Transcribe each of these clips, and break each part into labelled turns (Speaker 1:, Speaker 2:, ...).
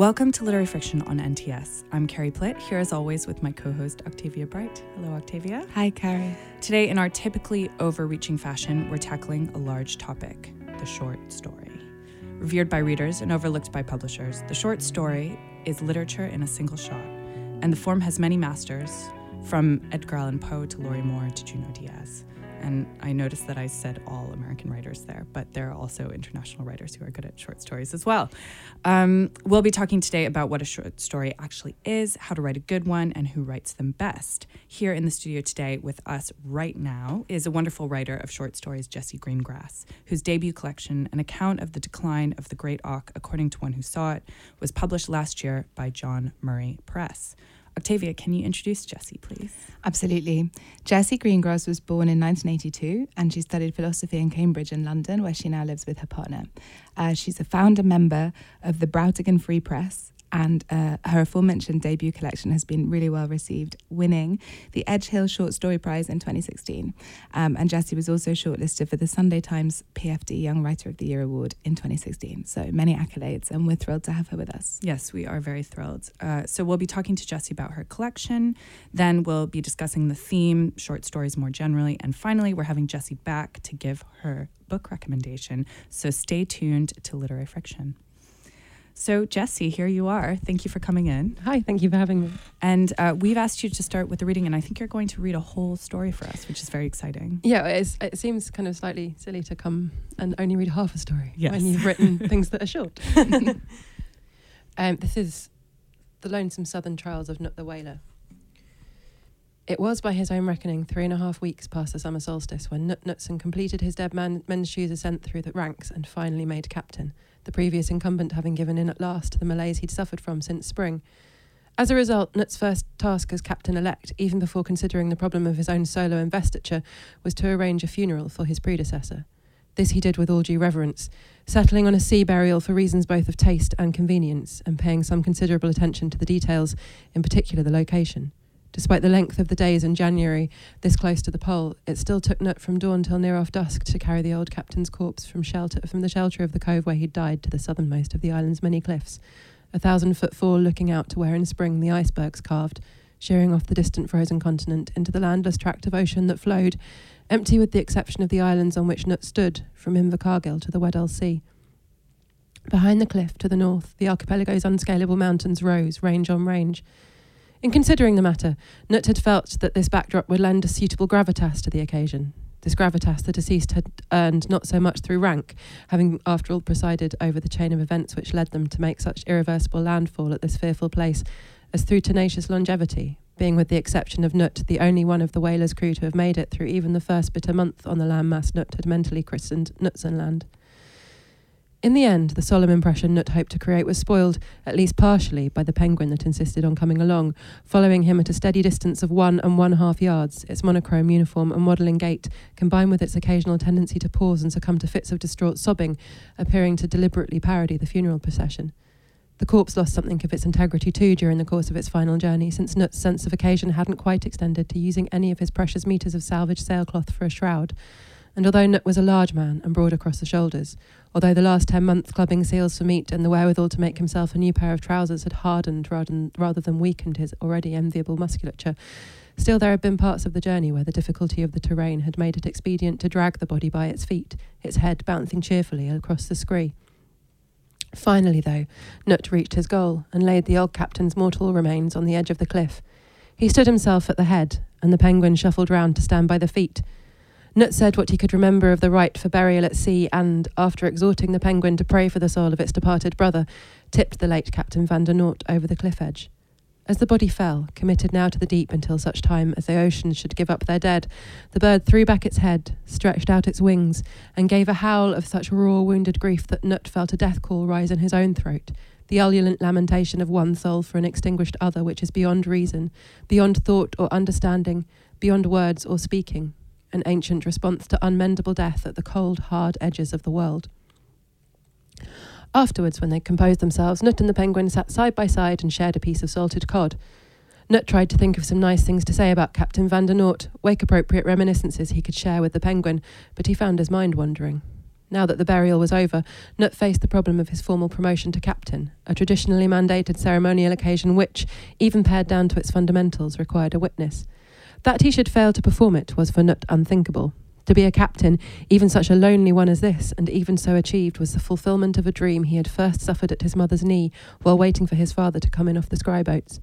Speaker 1: Welcome to Literary Friction on NTS. I'm Carrie Plitt, here as always with my co host Octavia Bright. Hello, Octavia.
Speaker 2: Hi, Carrie.
Speaker 1: Today, in our typically overreaching fashion, we're tackling a large topic the short story. Revered by readers and overlooked by publishers, the short story is literature in a single shot, and the form has many masters, from Edgar Allan Poe to Lorrie Moore to Junot Diaz. And I noticed that I said all American writers there, but there are also international writers who are good at short stories as well. Um, we'll be talking today about what a short story actually is, how to write a good one, and who writes them best. Here in the studio today with us right now is a wonderful writer of short stories, Jessie Greengrass, whose debut collection, An Account of the Decline of the Great Auk According to One Who Saw It, was published last year by John Murray Press. Octavia, can you introduce Jessie, please?
Speaker 2: Absolutely. Jessie Greengrass was born in 1982 and she studied philosophy in Cambridge and London, where she now lives with her partner. Uh, she's a founder member of the Brautigan Free Press and uh, her aforementioned debut collection has been really well received, winning the Edge Hill Short Story Prize in 2016. Um, and Jessie was also shortlisted for the Sunday Times PFD Young Writer of the Year Award in 2016. So many accolades, and we're thrilled to have her with us.
Speaker 1: Yes, we are very thrilled. Uh, so we'll be talking to Jessie about her collection. Then we'll be discussing the theme, short stories more generally, and finally, we're having Jessie back to give her book recommendation. So stay tuned to Literary Friction. So, Jessie, here you are. Thank you for coming in.
Speaker 3: Hi, thank you for having me.
Speaker 1: And uh, we've asked you to start with the reading, and I think you're going to read a whole story for us, which is very exciting.
Speaker 3: Yeah, it seems kind of slightly silly to come and only read half a story
Speaker 1: yes.
Speaker 3: when you've written things that are short. um, this is The Lonesome Southern Trials of Knut the Whaler. It was, by his own reckoning, three and a half weeks past the summer solstice when Knut Knutson completed his dead man, men's shoes ascent through the ranks and finally made captain the previous incumbent having given in at last to the malaise he'd suffered from since spring. As a result, Knut's first task as captain elect, even before considering the problem of his own solo investiture, was to arrange a funeral for his predecessor. This he did with all due reverence, settling on a sea burial for reasons both of taste and convenience, and paying some considerable attention to the details, in particular the location. Despite the length of the days in January, this close to the pole, it still took Knut from dawn till near off dusk to carry the old captain's corpse from shelter from the shelter of the cove where he'd died to the southernmost of the island's many cliffs, a thousand foot fall looking out to where in spring the icebergs carved, shearing off the distant frozen continent into the landless tract of ocean that flowed, empty with the exception of the islands on which Knut stood, from Invercargill to the Weddell Sea. Behind the cliff to the north, the archipelago's unscalable mountains rose, range on range in considering the matter, Knut had felt that this backdrop would lend a suitable gravitas to the occasion. This gravitas the deceased had earned not so much through rank, having after all presided over the chain of events which led them to make such irreversible landfall at this fearful place, as through tenacious longevity, being with the exception of Knut the only one of the whaler's crew to have made it through even the first bitter month on the landmass Knut had mentally christened Knutsenland. In the end, the solemn impression Knut hoped to create was spoiled, at least partially, by the penguin that insisted on coming along, following him at a steady distance of one and one half yards, its monochrome uniform and waddling gait, combined with its occasional tendency to pause and succumb to fits of distraught sobbing, appearing to deliberately parody the funeral procession. The corpse lost something of its integrity too during the course of its final journey, since Knut's sense of occasion hadn't quite extended to using any of his precious metres of salvaged sailcloth for a shroud. And although Knut was a large man and broad across the shoulders, although the last ten months clubbing seals for meat and the wherewithal to make himself a new pair of trousers had hardened rather than weakened his already enviable musculature, still there had been parts of the journey where the difficulty of the terrain had made it expedient to drag the body by its feet, its head bouncing cheerfully across the scree. Finally, though, Knut reached his goal and laid the old captain's mortal remains on the edge of the cliff. He stood himself at the head, and the penguin shuffled round to stand by the feet, Knut said what he could remember of the rite for burial at sea and, after exhorting the penguin to pray for the soul of its departed brother, tipped the late Captain van der Noort over the cliff edge. As the body fell, committed now to the deep until such time as the ocean should give up their dead, the bird threw back its head, stretched out its wings, and gave a howl of such raw, wounded grief that Knut felt a death call rise in his own throat, the ululent lamentation of one soul for an extinguished other which is beyond reason, beyond thought or understanding, beyond words or speaking an ancient response to unmendable death at the cold, hard edges of the world. Afterwards, when they composed themselves, Knut and the penguin sat side by side and shared a piece of salted cod. Knut tried to think of some nice things to say about Captain van der Noort, wake appropriate reminiscences he could share with the penguin, but he found his mind wandering. Now that the burial was over, Knut faced the problem of his formal promotion to captain, a traditionally mandated ceremonial occasion which, even pared down to its fundamentals, required a witness. That he should fail to perform it was for Knut unthinkable. To be a captain, even such a lonely one as this, and even so achieved, was the fulfilment of a dream he had first suffered at his mother's knee while waiting for his father to come in off the scry boats.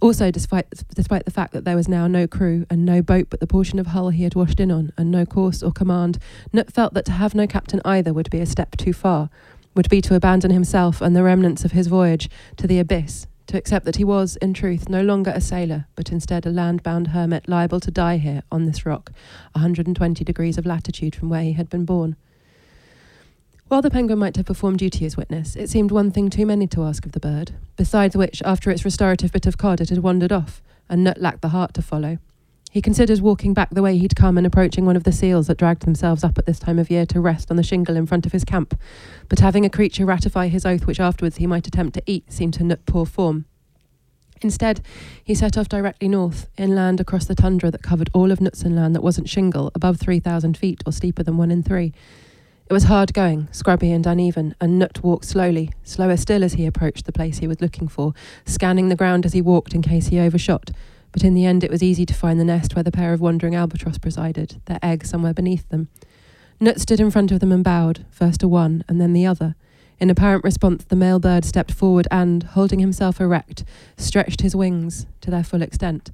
Speaker 3: Also, despite, despite the fact that there was now no crew and no boat but the portion of hull he had washed in on, and no course or command, Knut felt that to have no captain either would be a step too far, would be to abandon himself and the remnants of his voyage to the abyss, to accept that he was, in truth, no longer a sailor, but instead a land bound hermit liable to die here on this rock, 120 degrees of latitude from where he had been born. While the penguin might have performed duty as witness, it seemed one thing too many to ask of the bird, besides which, after its restorative bit of cod, it had wandered off, and Knut lacked the heart to follow. He considered walking back the way he'd come and approaching one of the seals that dragged themselves up at this time of year to rest on the shingle in front of his camp, but having a creature ratify his oath which afterwards he might attempt to eat seemed to Knut poor form. Instead, he set off directly north, inland across the tundra that covered all of Knutsenland that wasn't shingle, above 3,000 feet or steeper than one in three. It was hard going, scrubby and uneven, and Knut walked slowly, slower still as he approached the place he was looking for, scanning the ground as he walked in case he overshot. But in the end, it was easy to find the nest where the pair of wandering albatross presided, their egg somewhere beneath them. Knut stood in front of them and bowed, first to one and then the other. In apparent response, the male bird stepped forward and, holding himself erect, stretched his wings to their full extent.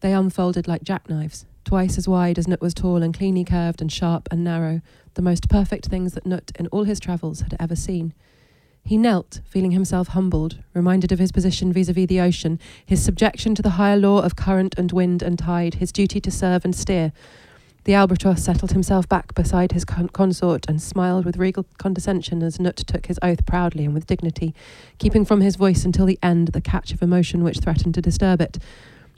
Speaker 3: They unfolded like jackknives, twice as wide as Knut was tall and cleanly curved and sharp and narrow, the most perfect things that Knut in all his travels had ever seen. He knelt, feeling himself humbled, reminded of his position vis a vis the ocean, his subjection to the higher law of current and wind and tide, his duty to serve and steer. The albatross settled himself back beside his con- consort and smiled with regal condescension as Knut took his oath proudly and with dignity, keeping from his voice until the end the catch of emotion which threatened to disturb it.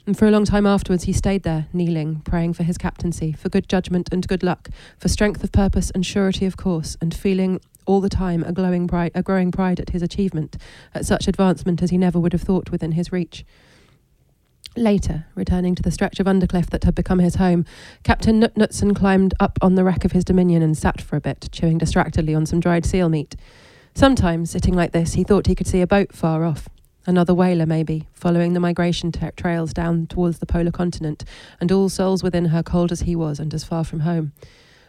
Speaker 3: And for a long time afterwards, he stayed there, kneeling, praying for his captaincy, for good judgment and good luck, for strength of purpose and surety of course, and feeling all the time a glowing pride, a growing pride at his achievement, at such advancement as he never would have thought within his reach. Later, returning to the stretch of undercliff that had become his home, Captain Knut Knutson climbed up on the wreck of his dominion and sat for a bit, chewing distractedly on some dried seal meat. Sometimes, sitting like this, he thought he could see a boat far off, another whaler maybe, following the migration tra- trails down towards the polar continent, and all souls within her cold as he was and as far from home.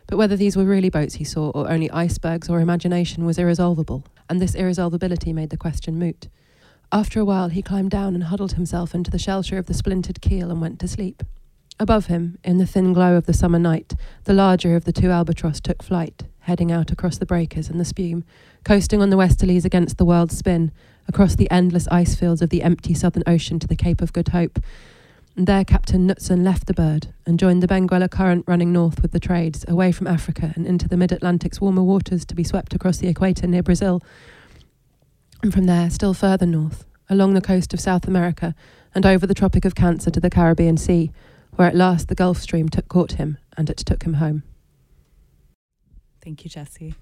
Speaker 3: But whether these were really boats he saw, or only icebergs or imagination, was irresolvable, and this irresolvability made the question moot. After a while, he climbed down and huddled himself into the shelter of the splintered keel and went to sleep. Above him, in the thin glow of the summer night, the larger of the two albatross took flight, heading out across the breakers and the spume, coasting on the westerlies against the world's spin, across the endless ice fields of the empty southern ocean to the Cape of Good Hope. And there Captain Knutson left the bird and joined the Benguela current running north with the trades, away from Africa and into the mid-Atlantic's warmer waters to be swept across the equator near Brazil. And from there, still further north, along the coast of South America and over the Tropic of Cancer to the Caribbean Sea, where at last the Gulf Stream took, caught him and it took him home.
Speaker 1: Thank you, Jessie.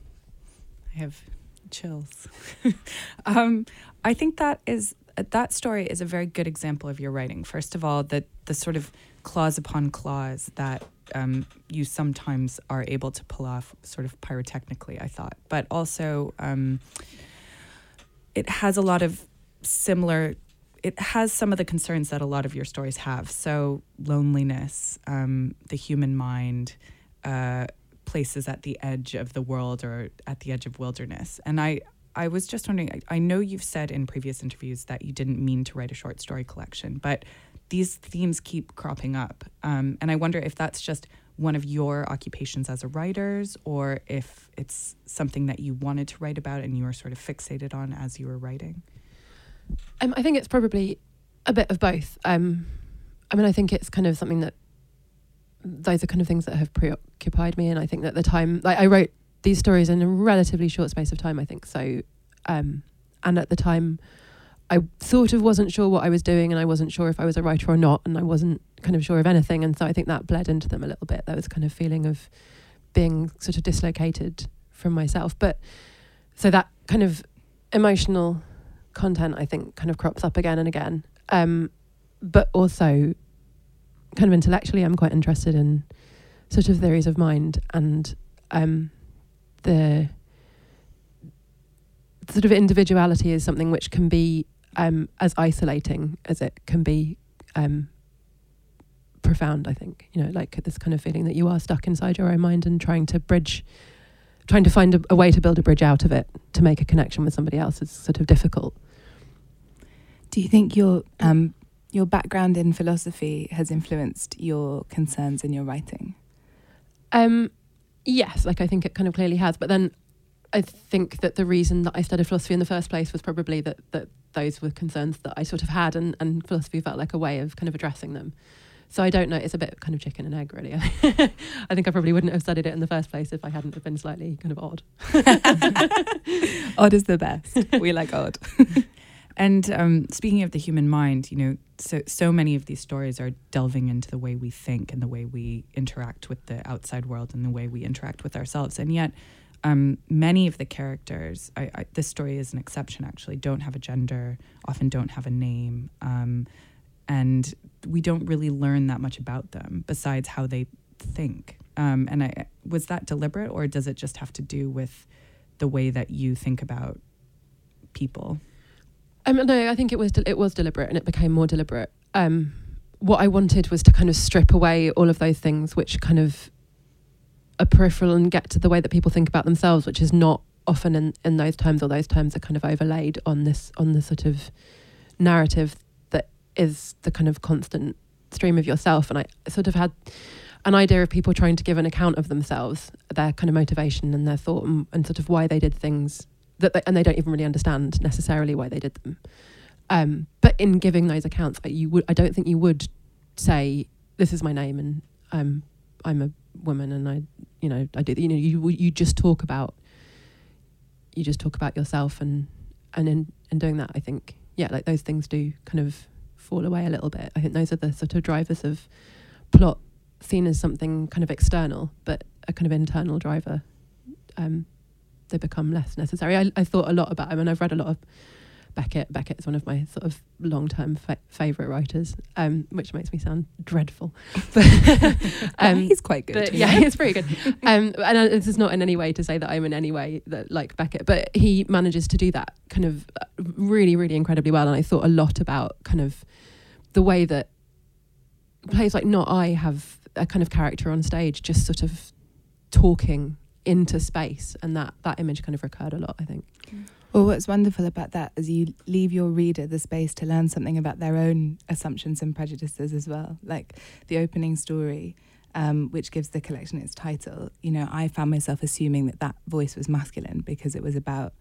Speaker 1: I have chills. um, I think that is that story is a very good example of your writing. First of all, the the sort of clause upon clause that um, you sometimes are able to pull off, sort of pyrotechnically. I thought, but also um, it has a lot of similar. It has some of the concerns that a lot of your stories have. So loneliness, um, the human mind. Uh, places at the edge of the world or at the edge of wilderness. And I, I was just wondering, I, I know you've said in previous interviews that you didn't mean to write a short story collection, but these themes keep cropping up. Um, and I wonder if that's just one of your occupations as a writer's or if it's something that you wanted to write about and you were sort of fixated on as you were writing.
Speaker 3: Um, I think it's probably a bit of both. Um, I mean, I think it's kind of something that those are kind of things that have preoccupied me, and I think that the time, like I wrote these stories in a relatively short space of time, I think so, um, and at the time, I sort of wasn't sure what I was doing, and I wasn't sure if I was a writer or not, and I wasn't kind of sure of anything, and so I think that bled into them a little bit. There was kind of feeling of being sort of dislocated from myself, but so that kind of emotional content, I think, kind of crops up again and again, um, but also kind of intellectually, I'm quite interested in sort of theories of mind and um, the sort of individuality is something which can be um, as isolating as it can be um, profound. I think you know, like this kind of feeling that you are stuck inside your own mind and trying to bridge, trying to find a, a way to build a bridge out of it to make a connection with somebody else is sort of difficult.
Speaker 2: Do you think your um, your background in philosophy has influenced your concerns in your writing?
Speaker 3: Um, yes, like I think it kind of clearly has. But then I think that the reason that I studied philosophy in the first place was probably that that those were concerns that I sort of had, and, and philosophy felt like a way of kind of addressing them. So I don't know. It's a bit kind of chicken and egg, really. I think I probably wouldn't have studied it in the first place if I hadn't been slightly kind of odd.
Speaker 2: odd is the best. We like odd.
Speaker 1: And um, speaking of the human mind, you know, so so many of these stories are delving into the way we think and the way we interact with the outside world and the way we interact with ourselves. And yet, um, many of the characters, I, I, this story is an exception actually, don't have a gender, often don't have a name, um, and we don't really learn that much about them besides how they think. Um, and I, was that deliberate, or does it just have to do with the way that you think about people?
Speaker 3: Um, no, I think it was de- it was deliberate, and it became more deliberate. Um, what I wanted was to kind of strip away all of those things which kind of are peripheral and get to the way that people think about themselves, which is not often in, in those terms, or those terms are kind of overlaid on this on the sort of narrative that is the kind of constant stream of yourself. And I sort of had an idea of people trying to give an account of themselves, their kind of motivation and their thought, and, and sort of why they did things that they, and they don't even really understand necessarily why they did them. Um, but in giving those accounts, you would I don't think you would say this is my name and I'm I'm a woman and I you know I do you know you you just talk about you just talk about yourself and and in in doing that I think yeah like those things do kind of fall away a little bit. I think those are the sort of drivers of plot seen as something kind of external, but a kind of internal driver. Um, they become less necessary. I, I thought a lot about. I and I've read a lot of Beckett. Beckett is one of my sort of long-term fa- favorite writers, um, which makes me sound dreadful.
Speaker 2: But um, he's quite good.
Speaker 3: yeah, he's pretty good. Um, and uh, this is not in any way to say that I'm in any way that like Beckett, but he manages to do that kind of uh, really, really incredibly well. And I thought a lot about kind of the way that plays like Not I have a kind of character on stage, just sort of talking into space and that that image kind of recurred a lot i think.
Speaker 2: Well what's wonderful about that is you leave your reader the space to learn something about their own assumptions and prejudices as well. Like the opening story um, which gives the collection its title you know i found myself assuming that that voice was masculine because it was about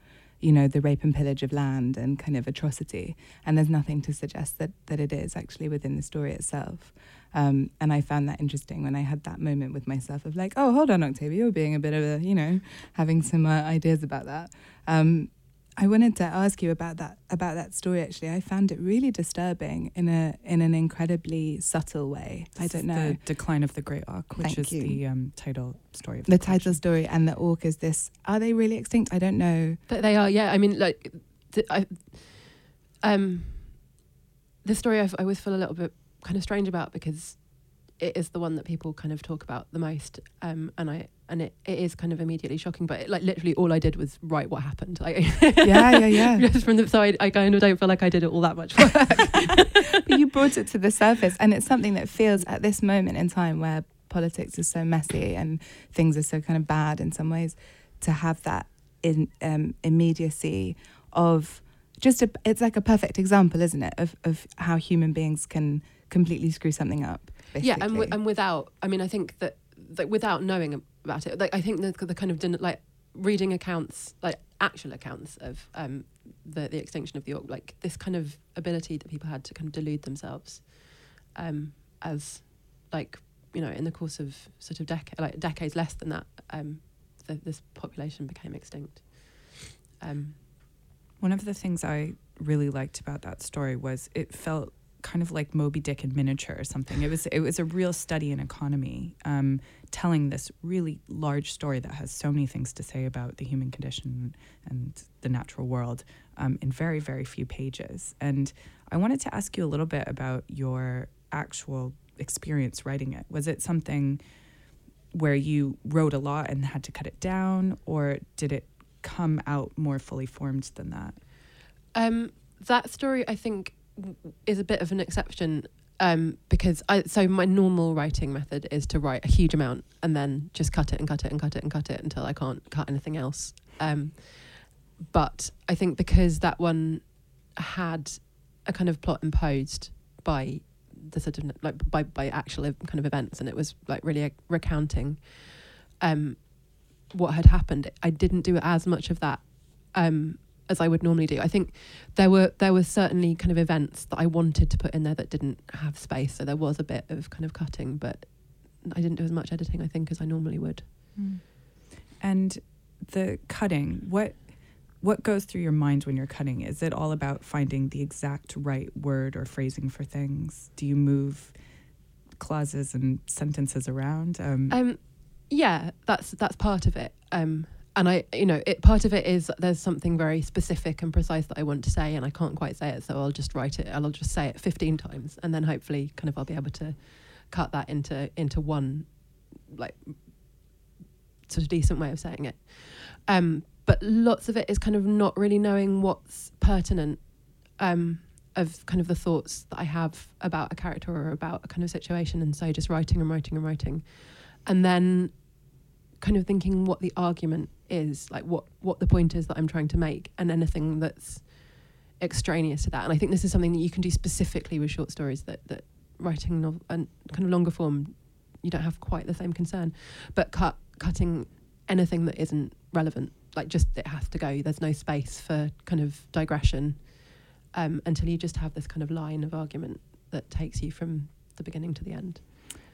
Speaker 2: you know the rape and pillage of land and kind of atrocity. And there's nothing to suggest that that it is actually within the story itself um, and I found that interesting when I had that moment with myself of like, oh, hold on, Octavia, you're being a bit of a, you know, having some uh, ideas about that. Um, I wanted to ask you about that about that story. Actually, I found it really disturbing in a in an incredibly subtle way.
Speaker 1: This
Speaker 2: I don't know
Speaker 1: the decline of the great auk, which
Speaker 2: Thank
Speaker 1: is
Speaker 2: you.
Speaker 1: the um, title story of
Speaker 2: the, the title story, and the auk is this. Are they really extinct? I don't know.
Speaker 3: But they are. Yeah, I mean, like, th- I, um, the story I, I always feel a little bit kind of strange about because it is the one that people kind of talk about the most um, and i and it, it is kind of immediately shocking but it, like literally all i did was write what happened. Like
Speaker 2: yeah yeah yeah.
Speaker 3: just from the side I, kind of don't feel like i did it all that much work.
Speaker 2: But you brought it to the surface and it's something that feels at this moment in time where politics is so messy and things are so kind of bad in some ways to have that in um, immediacy of just a, it's like a perfect example isn't it of, of how human beings can completely screw something up Basically.
Speaker 3: Yeah, and, w- and without, I mean, I think that, that without knowing about it, like I think the, the kind of like reading accounts, like actual accounts of um, the the extinction of the auk, like this kind of ability that people had to kind of delude themselves, um, as like you know in the course of sort of decade like decades less than that, um, the, this population became extinct. Um,
Speaker 1: One of the things I really liked about that story was it felt kind of like Moby Dick in miniature or something. It was it was a real study in economy, um, telling this really large story that has so many things to say about the human condition and the natural world um, in very very few pages. And I wanted to ask you a little bit about your actual experience writing it. Was it something? where you wrote a lot and had to cut it down, or did it come out more fully formed than that?
Speaker 3: Um, that story, I think, is a bit of an exception um, because I. So my normal writing method is to write a huge amount and then just cut it and cut it and cut it and cut it until I can't cut anything else. Um, but I think because that one had a kind of plot imposed by the sort of like by by actual kind of events, and it was like really recounting um, what had happened. I didn't do as much of that um, as I would normally do. I think there were there were certainly kind of events that I wanted to put in there that didn't have space, so there was a bit of kind of cutting, but I didn't do as much editing, I think, as I normally would.
Speaker 1: And the cutting, what what goes through your mind when you're cutting? Is it all about finding the exact right word or phrasing for things? Do you move clauses and sentences around? Um,
Speaker 3: Um, yeah, that's that's part of it. Um, and I, you know, it part of it is there's something very specific and precise that I want to say, and I can't quite say it, so I'll just write it. I'll just say it 15 times, and then hopefully, kind of, I'll be able to cut that into into one, like, sort of decent way of saying it. Um, but lots of it is kind of not really knowing what's pertinent. Um, of kind of the thoughts that I have about a character or about a kind of situation, and so just writing and writing and writing, and then kind of thinking what the argument is, like what what the point is that I'm trying to make, and anything that's extraneous to that. And I think this is something that you can do specifically with short stories that that writing nov- and kind of longer form, you don't have quite the same concern, but cut cutting anything that isn't relevant, like just it has to go. There's no space for kind of digression um, until you just have this kind of line of argument that takes you from the beginning to the end.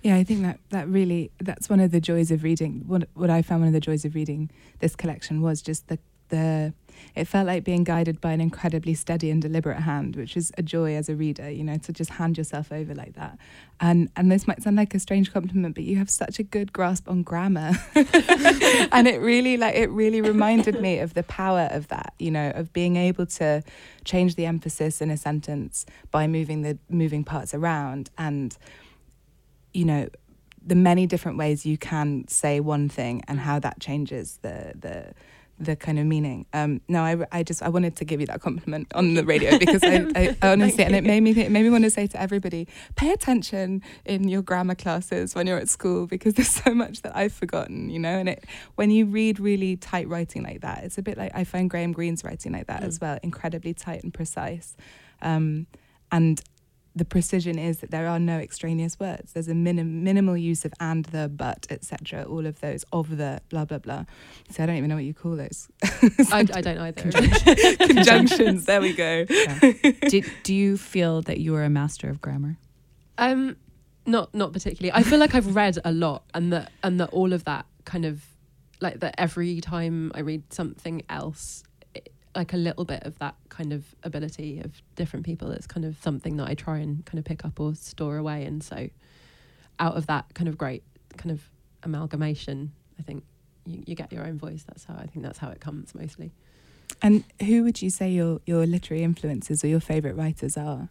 Speaker 2: Yeah, I think that that really that's one of the joys of reading. What what I found one of the joys of reading this collection was just the the it felt like being guided by an incredibly steady and deliberate hand, which is a joy as a reader, you know, to just hand yourself over like that. And and this might sound like a strange compliment, but you have such a good grasp on grammar. and it really like it really reminded me of the power of that, you know, of being able to change the emphasis in a sentence by moving the moving parts around and you know the many different ways you can say one thing and how that changes the the the kind of meaning. Um, no, I, I just I wanted to give you that compliment on the radio because I, I, I honestly and it made me it made me want to say to everybody, pay attention in your grammar classes when you're at school because there's so much that I've forgotten, you know. And it when you read really tight writing like that, it's a bit like I find Graham Greene's writing like that
Speaker 3: Mm.
Speaker 2: as well, incredibly tight and precise. Um, and the precision is that there are no extraneous words. There's a minim- minimal use of and, the, but, etc. All of those of the blah blah blah. So I don't even know what you call those
Speaker 3: I, I don't know either.
Speaker 2: conjunctions. there we go.
Speaker 1: do, do you feel that you are a master of grammar?
Speaker 3: Um, not not particularly. I feel like I've read a lot, and that and that all of that kind of like that every time I read something else, it, like a little bit of that kind of ability of different people is kind of something that I try and kind of pick up or store away, and so out of that kind of great kind of amalgamation, I think you, you get your own voice. That's how I think that's how it comes mostly.
Speaker 2: And who would you say your your literary influences or your favourite writers are?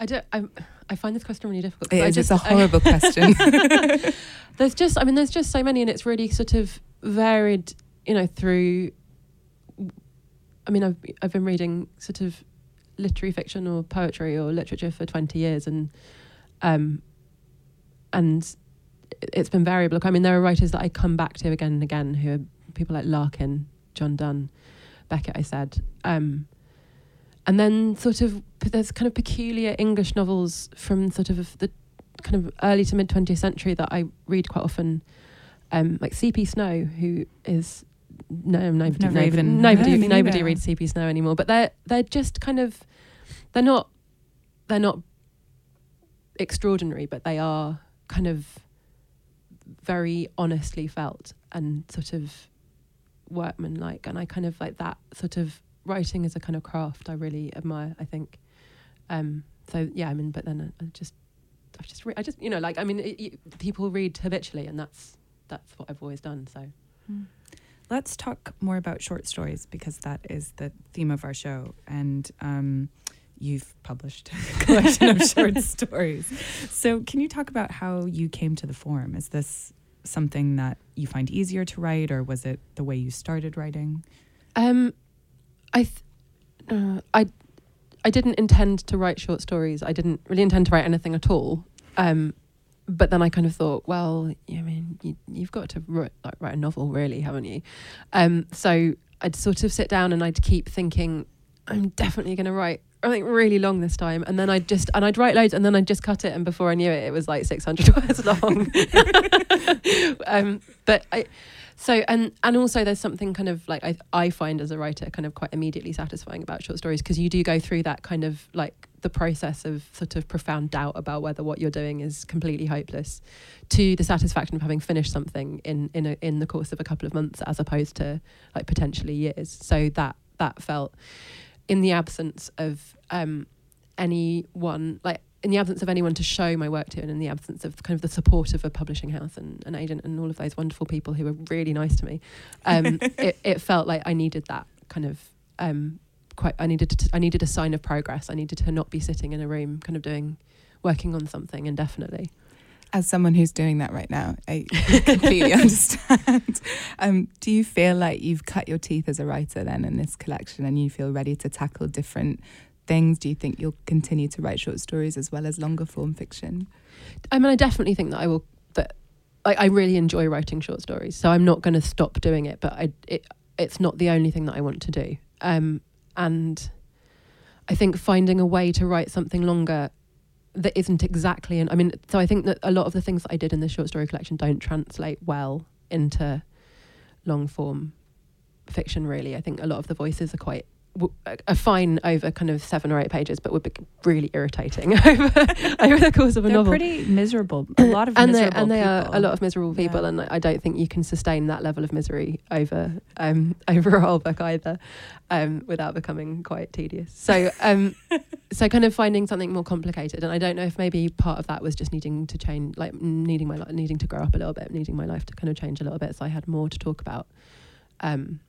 Speaker 3: I don't. I I find this question really difficult.
Speaker 2: It
Speaker 3: 'cause I just,
Speaker 2: it's a horrible question.
Speaker 3: there's just i mean there's just so many and it's really sort of varied you know through i mean i've i've been reading sort of literary fiction or poetry or literature for 20 years and um and it- it's been variable i mean there are writers that i come back to again and again who are people like larkin john donne beckett i said um and then sort of there's kind of peculiar english novels from sort of the kind of early to mid 20th century that I read quite often, um, like C.P. Snow, who is no nobody
Speaker 1: never
Speaker 3: nobody,
Speaker 1: even-
Speaker 3: nobody,
Speaker 2: No, me
Speaker 3: nobody reads C.P. Snow anymore. But they're they're just kind of they're not they're not extraordinary, but they are kind of very honestly felt and sort of workmanlike. And I kind of like that sort of writing as a kind of craft. I really admire. I think. Um, so yeah, I mean, but then I, I just I just, re- I just, you know, like, I mean, it, you, people read habitually, and that's that's what I've always done. So,
Speaker 1: Let's talk more about short stories because that is the theme of our show. And um, you've published a collection of short stories. So, can you talk about how you came to the form? Is this something that you find easier to write, or was it the way you started writing?
Speaker 3: Um, I, th- uh, I, I didn't intend to write short stories. I didn't really intend to write anything at all. Um, but then I kind of thought, well, I mean, you, you've got to write, like, write a novel, really, haven't you? Um, so I'd sort of sit down and I'd keep thinking, I'm definitely going to write I think really long this time, and then I'd just and I'd write loads, and then I'd just cut it, and before I knew it, it was like six hundred words long. um, but I, so and and also there's something kind of like I I find as a writer kind of quite immediately satisfying about short stories because you do go through that kind of like the process of sort of profound doubt about whether what you're doing is completely hopeless, to the satisfaction of having finished something in in a, in the course of a couple of months as opposed to like potentially years. So that that felt in the absence of um, anyone like in the absence of anyone to show my work to and in the absence of kind of the support of a publishing house and an agent and all of those wonderful people who were really nice to me um, it, it felt like I needed that kind of um, quite I needed to, I needed a sign of progress I needed to not be sitting in a room kind of doing working on something indefinitely
Speaker 2: as someone who's doing that right now, I completely understand. Um, do you feel like you've cut your teeth as a writer then in this collection and you feel ready to tackle different things? Do you think you'll continue to write short stories as well as longer form fiction?
Speaker 3: I mean, I definitely think that I will. That I, I really enjoy writing short stories, so I'm not going to stop doing it. But I, it, it's not the only thing that I want to do. Um, and I think finding a way to write something longer that isn't exactly. And I mean, so I think that a lot of the things that I did in this short story collection don't translate well into long form fiction. Really, I think a lot of the voices are quite a fine over kind of seven or eight pages, but would be really irritating over over the course of a
Speaker 1: They're
Speaker 3: novel.
Speaker 1: pretty miserable. A lot of
Speaker 3: and
Speaker 1: miserable
Speaker 3: they and they are a lot of miserable people,
Speaker 1: Yeah.
Speaker 3: and I don't think you can sustain that level of misery over um, over a whole book either, um, without becoming quite tedious. So um, so kind of finding something more complicated, and I don't know if maybe part of that was just needing to change, like needing my needing to grow up a little bit, needing my life to kind of change a little bit, so I had more to talk about. Um,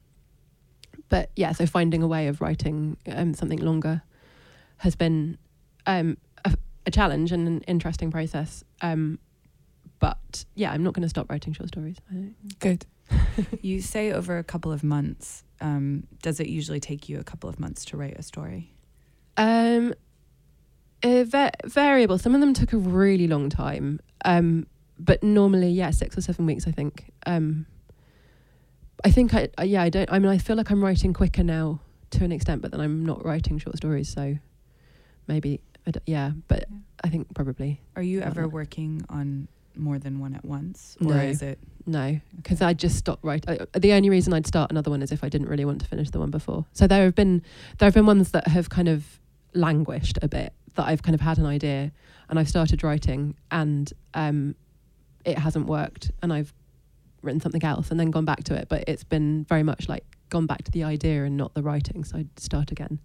Speaker 3: but yeah, so finding a way of writing um, something longer has been um, a, a challenge and an interesting process. Um, but yeah, I'm not going to stop writing short stories. I don't-
Speaker 2: Good.
Speaker 1: You say over a couple of months. Um, does it usually take you a couple of months to write a story?
Speaker 3: Um, uh, va- variable. Some of them took a really long time. Um, but normally, yeah, six or seven weeks. I think. Um, I think I, I yeah I don't. I mean, I feel like I'm writing quicker now to an extent, but then I'm not writing short stories. So maybe yeah, but
Speaker 1: Yeah.
Speaker 3: I think probably
Speaker 1: Are you ever
Speaker 3: that.
Speaker 1: working on more than one at once, or
Speaker 3: No.
Speaker 1: is it?
Speaker 3: no, because I just stopped writing. The only reason I'd start another one is if I didn't really want to finish the one before. So there have been there have been ones that have kind of languished a bit that I've kind of had an idea and I've started writing and um, it hasn't worked and I've written something else and then gone back to it. But it's been very much like gone back to the idea and not the writing. So I'd start again.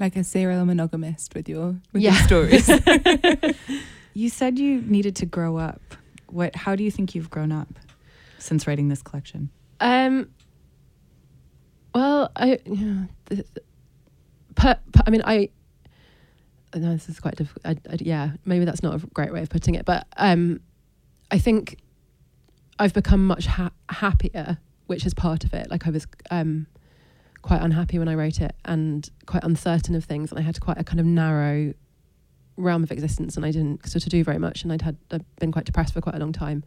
Speaker 2: Like a serial monogamist with your with
Speaker 3: Yeah.
Speaker 2: your stories.
Speaker 1: You said you needed to grow up. What? How do you think you've grown up since writing this collection?
Speaker 3: Um. Well, I yeah. The, the- per, per, I mean, I. I know this is quite difficult. I, I, yeah, maybe that's not a great way of putting it, but um, I think I've become much ha- happier, which is part of it. Like I was um, quite unhappy when I wrote it, and quite uncertain of things, and I had quite a kind of narrow realm of existence, and I didn't sort of do very much, and I'd had I'd been quite depressed for quite a long time,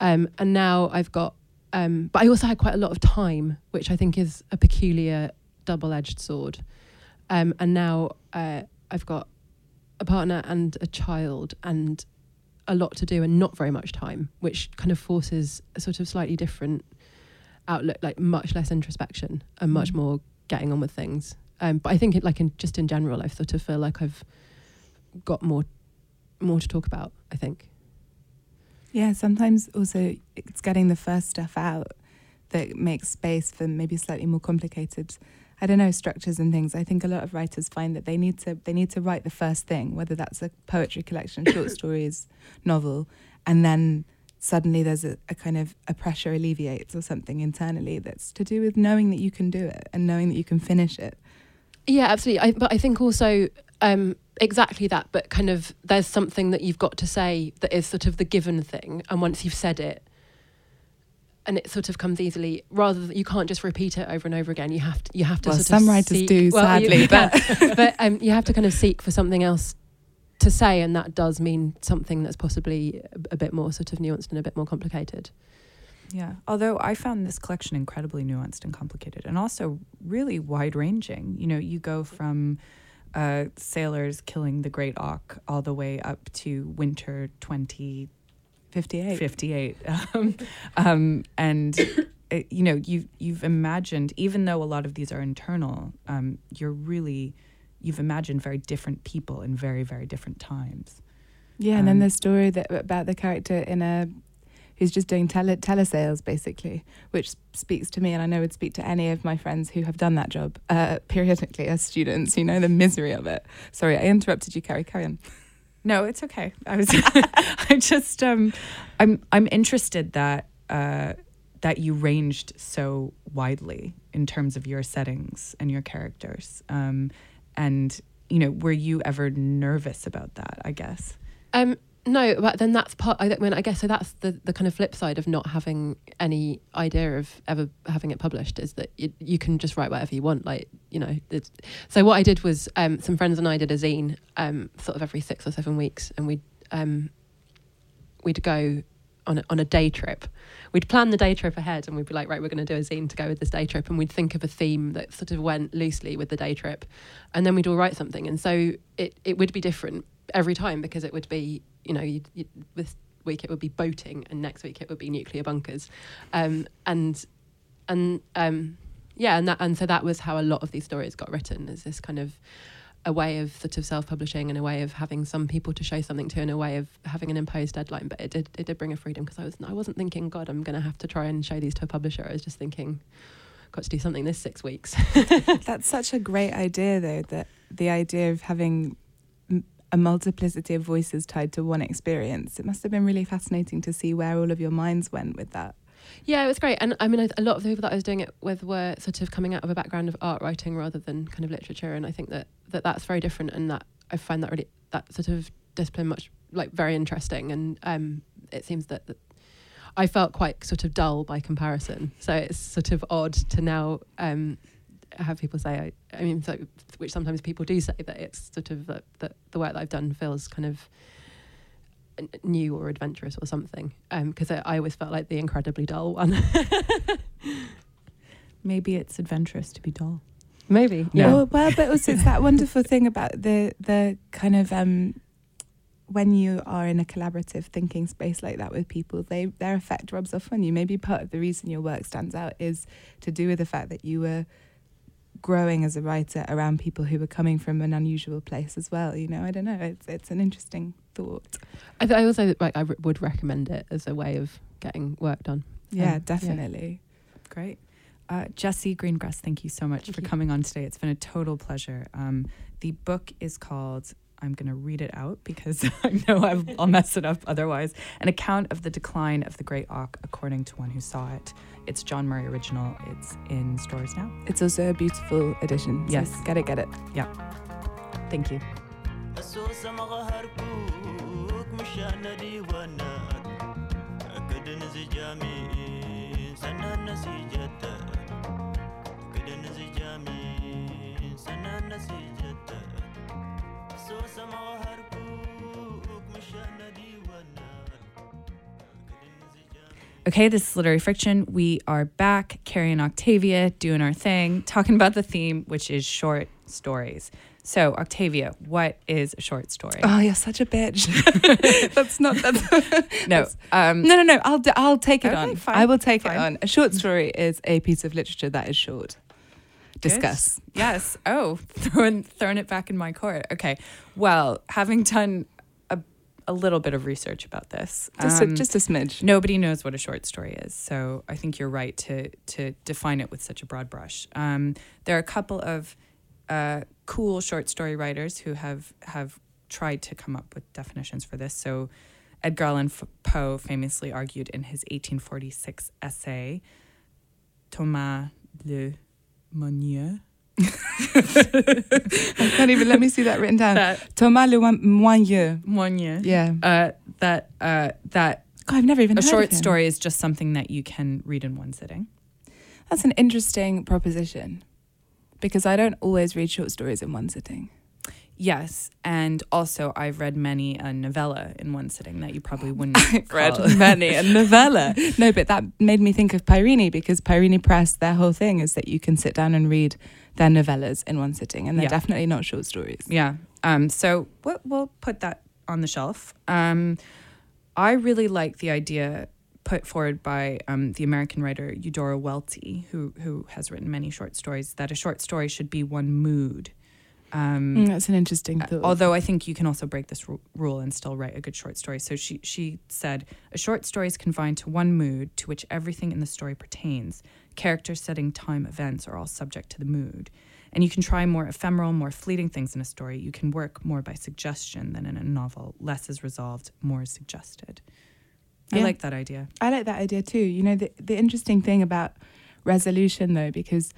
Speaker 3: um, and now I've got um, but I also had quite a lot of time, which I think is a peculiar double-edged sword. Um, and now uh, I've got a partner and a child and a lot to do and not very much time, which kind of forces a sort of slightly different outlook, like much less introspection and much
Speaker 1: Mhm.
Speaker 3: more getting on with things. Um, but I think it, like in just in general, I sort of feel like I've got more more to talk about. I think.
Speaker 2: Yeah, sometimes also it's getting the first stuff out that makes space for maybe slightly more complicated I don't know structures and things. I think a lot of writers find that they need to they need to write the first thing, whether that's a poetry collection, short stories, novel, and then suddenly there's a, a kind of a pressure alleviates or something internally that's to do with knowing that you can do it and knowing that you can finish it.
Speaker 3: Yeah, absolutely. I, but I think also um, exactly that. But kind of there's something that you've got to say that is sort of the given thing, and once you've said it, and it sort of comes easily. Rather, than, you can't just repeat it over and over again. You have to. You have to.
Speaker 2: Well,
Speaker 3: sort
Speaker 2: some
Speaker 3: of
Speaker 2: writers
Speaker 3: seek-
Speaker 2: do,
Speaker 3: well,
Speaker 2: sadly,
Speaker 3: you
Speaker 2: but
Speaker 3: but um, you have to kind of seek for something else to say, and that does mean something that's possibly a, a bit more sort of nuanced and a bit more complicated.
Speaker 1: Yeah. Although I found this collection incredibly nuanced and complicated and also really wide ranging. You know, you go from uh, sailors killing the great auk all the way up to winter 2058.
Speaker 2: 58.
Speaker 1: Um, um, and, uh, you know, you've, you've imagined, even though a lot of these are internal, um, you're really, you've imagined very different people in very, very different times.
Speaker 2: Yeah, and then
Speaker 1: Um,
Speaker 2: the story that about the character in a who's just doing tele telesales basically, which speaks to me, and I know would speak to any of my friends who have done that job uh, periodically as students. You know the misery of it. Sorry, I interrupted you, Carrie. Carry on.
Speaker 1: No, it's okay. I was I just um I'm I'm interested that uh that you ranged so widely in terms of your settings and your characters. Um and you know, were you ever nervous about that, I guess?
Speaker 3: Um, no, but then that's part. I mean, I guess so. That's the, the kind of flip side of not having any idea of ever having it published is that you, you can just write whatever you want. Like you know, so what I did was um, some friends and I did a zine, um, sort of every six or seven weeks, and we'd um, we'd go on a, on a day trip. We'd plan the day trip ahead, and we'd be like, right, we're going to do a zine to go with this day trip, and we'd think of a theme that sort of went loosely with the day trip, and then we'd all write something, and so it it would be different every time because it would be you know you, you, this week it would be boating, and next week it would be nuclear bunkers, um, and and um, yeah, and that and so that was how a lot of these stories got written. Is this kind of a way of sort of self-publishing and a way of having some people to show something to and a way of having an imposed deadline but it did it did bring a freedom because I was I wasn't thinking god I'm going to have to try and show these to a publisher I was just thinking got to do something this 6 weeks
Speaker 2: That's such a great idea, though. That the idea of having a multiplicity of voices tied to one experience. It must have been really fascinating to see where all of your minds went with that.
Speaker 3: yeah it was great and I mean a lot of the people that I was doing it with were sort of coming out of a background of art writing rather than kind of literature and I think that, that that's very different and that I find that really that sort of discipline much like very interesting and um it seems that, that I felt quite sort of dull by comparison so it's sort of odd to now um have people say I, I mean so which sometimes people do say that it's sort of that, that the work that I've done feels kind of new or adventurous or something because I, I always felt like the incredibly dull one
Speaker 1: Maybe it's adventurous to be dull.
Speaker 3: maybe
Speaker 1: Yeah.
Speaker 2: Well, well, but also it's that wonderful thing about the the kind of um, when you are in a collaborative thinking space like that with people, they their effect rubs off on you. Maybe part of the reason your work stands out is to do with the fact that you were growing as a writer around people who were coming from an unusual place as well. You know, I don't know. It's it's an interesting thought.
Speaker 3: I, th- I also like I r- would recommend it as a way of getting work done
Speaker 2: Yeah,
Speaker 3: Um, yeah.
Speaker 2: definitely.
Speaker 1: Great. Uh, Jessie Greengrass, thank you so much
Speaker 3: Thank
Speaker 1: for
Speaker 3: you.
Speaker 1: coming on today. It's been a total pleasure. Um, the book is called, I'm going to read it out because I know I've, I'll mess it up otherwise An Account of the Decline of the Great Auk According to One Who Saw It. It's John Murray original. It's in stores now.
Speaker 2: It's also a beautiful edition. so
Speaker 1: Yes.
Speaker 2: get it, get it.
Speaker 1: Thank you.
Speaker 4: السوسة مغهركوك مشان ديوانك أكد نزجامي سنة نسيجت
Speaker 1: Okay, this is Literary Friction. We are back, Carrie and Octavia doing our thing, talking about the theme, which is short stories. So, Octavia, what is a short story?
Speaker 2: Oh, you're such a bitch. that's not. That's,
Speaker 1: no, um,
Speaker 2: No, no, no. I'll d- I'll take it
Speaker 1: Okay,
Speaker 2: on.
Speaker 1: fine,
Speaker 2: I will take
Speaker 1: fine.
Speaker 2: it on. A short story is a piece of literature that is short. Discuss.
Speaker 1: Yes. Oh, throwing throwing it back in my court. Okay. Well, having done a a little bit of research about this,
Speaker 2: Just
Speaker 1: um,
Speaker 2: a, just a smidge.
Speaker 1: nobody knows what a short story is. So I think you're right to to define it with such a broad brush. Um, there are a couple of uh, cool short story writers who have have tried to come up with definitions for this. So Edgar Allan Poe famously argued in his 1846 essay, Thomas Le Monnier.
Speaker 2: I can't even let me see that written down.
Speaker 1: that
Speaker 2: Thomas Le Moynier.
Speaker 1: Monnier.
Speaker 2: Yeah.
Speaker 1: uh, that uh, that
Speaker 2: God, I've never even
Speaker 1: A short story is just something that you can read in one sitting.
Speaker 2: That's an interesting proposition because I don't always read short stories in one sitting.
Speaker 1: Yes, and also I've read many a novella in one sitting that you probably wouldn't
Speaker 2: read
Speaker 1: call-
Speaker 2: many a novella. no, but that made me think of Peirene because Peirene Press, their whole thing is that you can sit down and read their novellas in one sitting, and they're
Speaker 1: Yeah.
Speaker 2: definitely not short stories.
Speaker 1: Yeah. Um, so we'll, we'll put that on the shelf. Um, I really like the idea put forward by um, the American writer Eudora Welty, who who has written many short stories, that a short story should be one mood. Um,
Speaker 2: Mm, that's an interesting
Speaker 1: Uh,
Speaker 2: thought.
Speaker 1: Although I think you can also break this ru- rule and still write a good short story. So she she said a short story is confined to one mood to which everything in the story pertains. Character, setting, time, events are all subject to the mood. And you can try more ephemeral, more fleeting things in a story. You can work more by suggestion than in a novel. Less is resolved, more is suggested. I like that idea.
Speaker 2: I like that idea too. You know, the the interesting thing about resolution though, because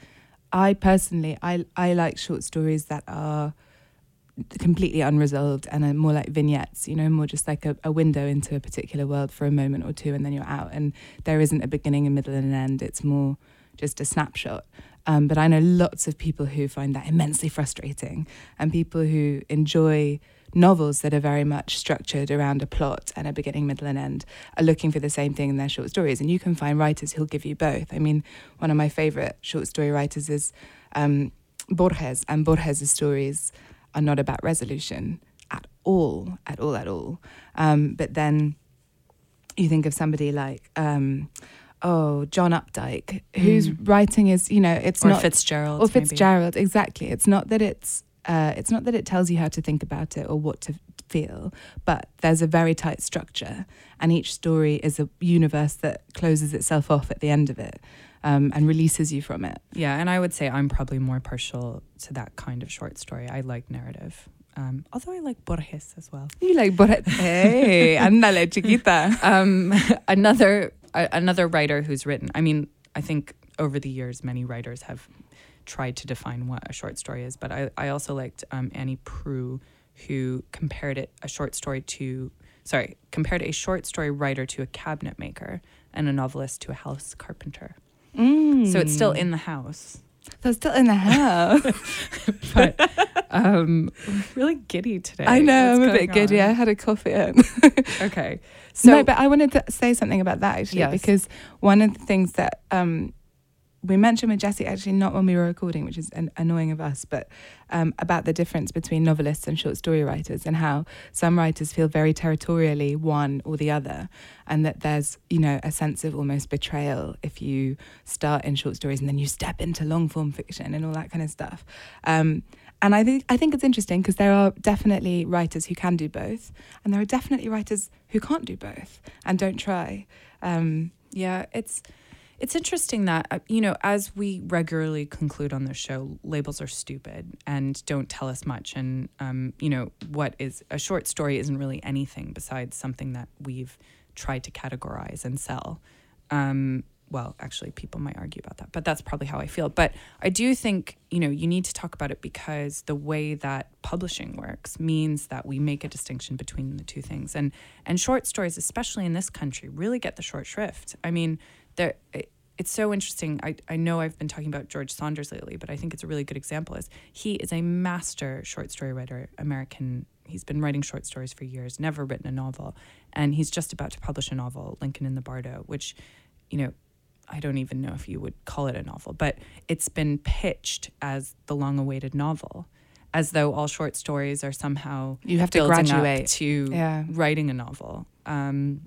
Speaker 2: I personally I I like short stories that are completely unresolved and are more like vignettes, you know, more just like a, a window into a particular world for a moment or two and then you're out and there isn't a beginning, a middle and an end. It's more just a snapshot. Um, but I know lots of people who find that immensely frustrating and people who enjoy novels that are very much structured around a plot and a beginning, middle, and end are looking for the same thing in their short stories. And you can find writers who'll give you both. I mean, one of my favorite short story writers is um, Borges, and Borges' stories are not about resolution at all, at all, at all. Um, but then you think of somebody like, um, oh, John Updike, whose
Speaker 1: Mm.
Speaker 2: writing is, you know, it's
Speaker 1: or
Speaker 2: not
Speaker 1: Fitzgerald.
Speaker 2: or
Speaker 1: maybe.
Speaker 2: Fitzgerald, exactly. It's not that it's uh, it's not that it tells you how to think about it or what to feel, but there's a very tight structure, and each story is a universe that closes itself off at the end of it um, and releases you from it.
Speaker 1: Yeah, and I would say I'm probably more partial to that kind of short story. I like narrative. Um, although I like Borges as well.
Speaker 2: You like, but hey, andale, chiquita.
Speaker 1: um, another another writer who's written. I mean, I think over the years, many writers have tried to define what a short story is. But I, I also liked um, Annie Proulx, who compared it a short story to sorry compared a short story writer to a cabinet maker and a novelist to a house carpenter.
Speaker 2: Mm.
Speaker 1: So it's still in the house.
Speaker 2: So it's still in the house.
Speaker 1: but um, really giddy today.
Speaker 2: I know,
Speaker 1: What's
Speaker 2: I'm a bit
Speaker 1: going
Speaker 2: giddy. I had a coffee. In.
Speaker 1: Okay,
Speaker 2: So,
Speaker 1: so
Speaker 2: no, but I wanted to say something about that actually,
Speaker 1: Yes.
Speaker 2: because one of the things that um, we mentioned with Jessie actually not when we were recording, which is an- annoying of us, but um, about the difference between novelists and short story writers and how some writers feel very territorially one or the other, and that there's you know a sense of almost betrayal if you start in short stories and then you step into long form fiction and all that kind of stuff. Um, and I think I think it's interesting because there are definitely writers who can do both, and there are definitely writers who can't do both and don't try. Um,
Speaker 1: Yeah, it's it's interesting that uh, you know as we regularly conclude on this show, labels are stupid and don't tell us much. And um, you know what is a short story isn't really anything besides something that we've tried to categorize and sell. Um, well, actually, people might argue about that, but that's probably how I feel. But I do think you know you need to talk about it because the way that publishing works means that we make a distinction between the two things, and and short stories, especially in this country, really get the short shrift. I mean, there. It, it's so interesting. I, I know I've been talking about George Saunders lately, but I think it's a really good example. Is he is a master short story writer, American. He's been writing short stories for years, never written a novel, and he's just about to publish a novel, Lincoln in the Bardo, which, you know, I don't even know if you would call it a novel, but it's been pitched as the long-awaited novel, as though all short stories are somehow
Speaker 2: you have to graduate.
Speaker 1: to
Speaker 2: Yeah.
Speaker 1: writing a novel. Um,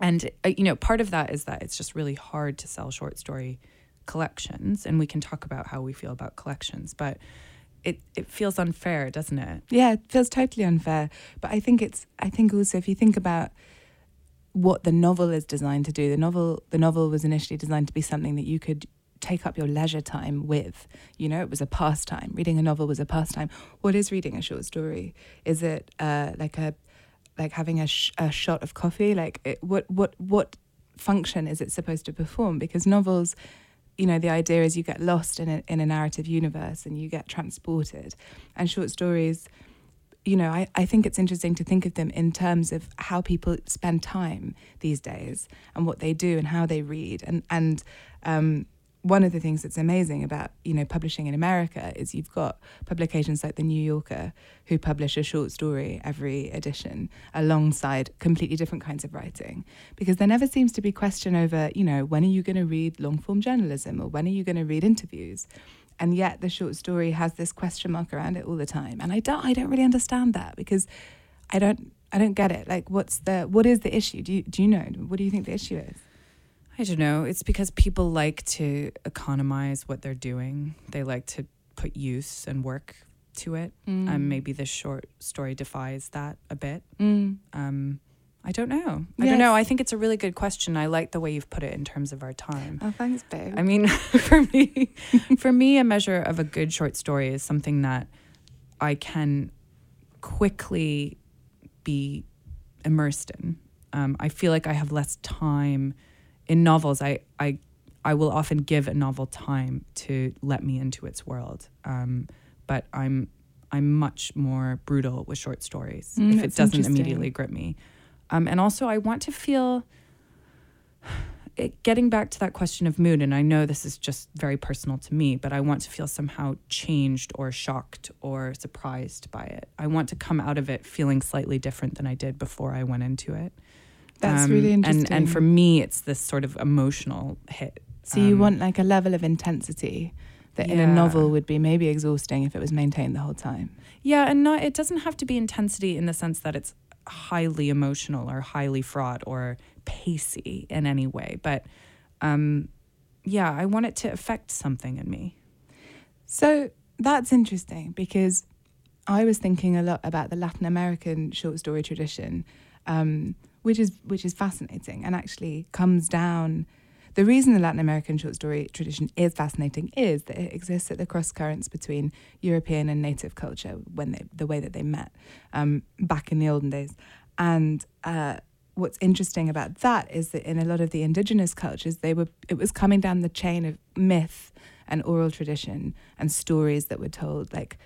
Speaker 1: and uh, you know, part of that is that it's just really hard to sell short story collections, and we can talk about how we feel about collections, but it it feels unfair, doesn't it?
Speaker 2: Yeah, it feels totally unfair. But I think it's I think also if you think about what the novel is designed to do, the novel the novel was initially designed to be something that you could take up your leisure time with. You know, it was a pastime. Reading a novel was a pastime. What is reading a short story? Is it uh, like a like having a, sh- a shot of coffee? Like it, what what what function is it supposed to perform? Because novels you know the idea is you get lost in a, in a narrative universe and you get transported and short stories you know, I, I think it's interesting to think of them in terms of how people spend time these days and what they do and how they read. And, and um, one of the things that's amazing about, you know, publishing in America is you've got publications like The New Yorker who publish a short story every edition alongside completely different kinds of writing. Because there never seems to be question over, you know, when are you going to read long form journalism or when are you going to read interviews? and yet the short story has this question mark around it all the time. And i don't i don't really understand that because i don't i don't get it. Like what's the what is the issue? Do you do you know? What do you think the issue is
Speaker 1: I don't know. It's because people like to economize what they're doing. They like to put use and work to it.
Speaker 2: Mm.
Speaker 1: And maybe this short story defies that a bit.
Speaker 2: mm.
Speaker 1: Um, I don't know. I don't know. I think it's a really good question. I like the way you've put it in terms of our time.
Speaker 2: oh thanks babe
Speaker 1: I mean, for me, for me, a measure of a good short story is something that I can quickly be immersed in. Um, I feel like I have less time in novels. I, I, I will often give a novel time to let me into its world. Um, but I'm, I'm much more brutal with short stories
Speaker 2: Mm,
Speaker 1: if it doesn't immediately grip me. Um, and also, I want to feel it, getting back to that question of mood, and I know this is just very personal to me, but I want to feel somehow changed or shocked or surprised by it. I want to come out of it feeling slightly different than I did before I went into it.
Speaker 2: That's
Speaker 1: Um,
Speaker 2: really interesting
Speaker 1: And, for me, it's this sort of emotional hit.
Speaker 2: so you
Speaker 1: um,
Speaker 2: want like a level of intensity that in a novel would be maybe exhausting if it was maintained the whole time
Speaker 1: Yeah, and not it doesn't have to be intensity in the sense that it's highly emotional or highly fraught or pacey in any way, but um, yeah, I want it to affect something in me.
Speaker 2: So that's interesting because I was thinking a lot about the Latin American short story tradition, um, which is which is fascinating and actually comes down. The reason the Latin American short story tradition is fascinating is that it exists at the cross currents between European and native culture when they, the way that they met um, back in the olden days, and uh, what's interesting about that is that in a lot of the indigenous cultures, they were it was coming down the chain of myth and oral tradition and stories that were told, like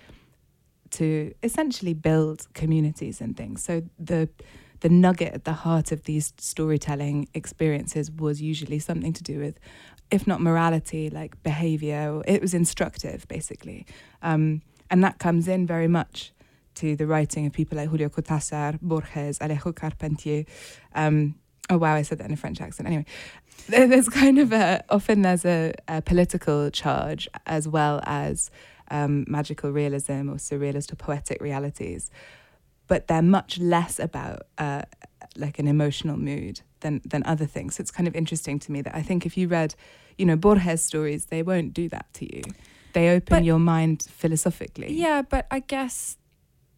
Speaker 2: to essentially build communities and things. So the the nugget at the heart of these storytelling experiences was usually something to do with, if not morality, like behavior. It was instructive, basically, um, and that comes in very much to the writing of people like Julio Cortázar, Borges, Alejo Carpentier. Um, oh wow, I said that in a French accent. Anyway, there's kind of a often there's a, a political charge as well as um, magical realism or surrealist or poetic realities, but they're much less about uh, like an emotional mood than than other things. So it's kind of interesting to me that I think if you read, you know, Borges stories, they won't do that to you. They open
Speaker 1: But-
Speaker 2: your mind philosophically.
Speaker 1: Yeah, but I guess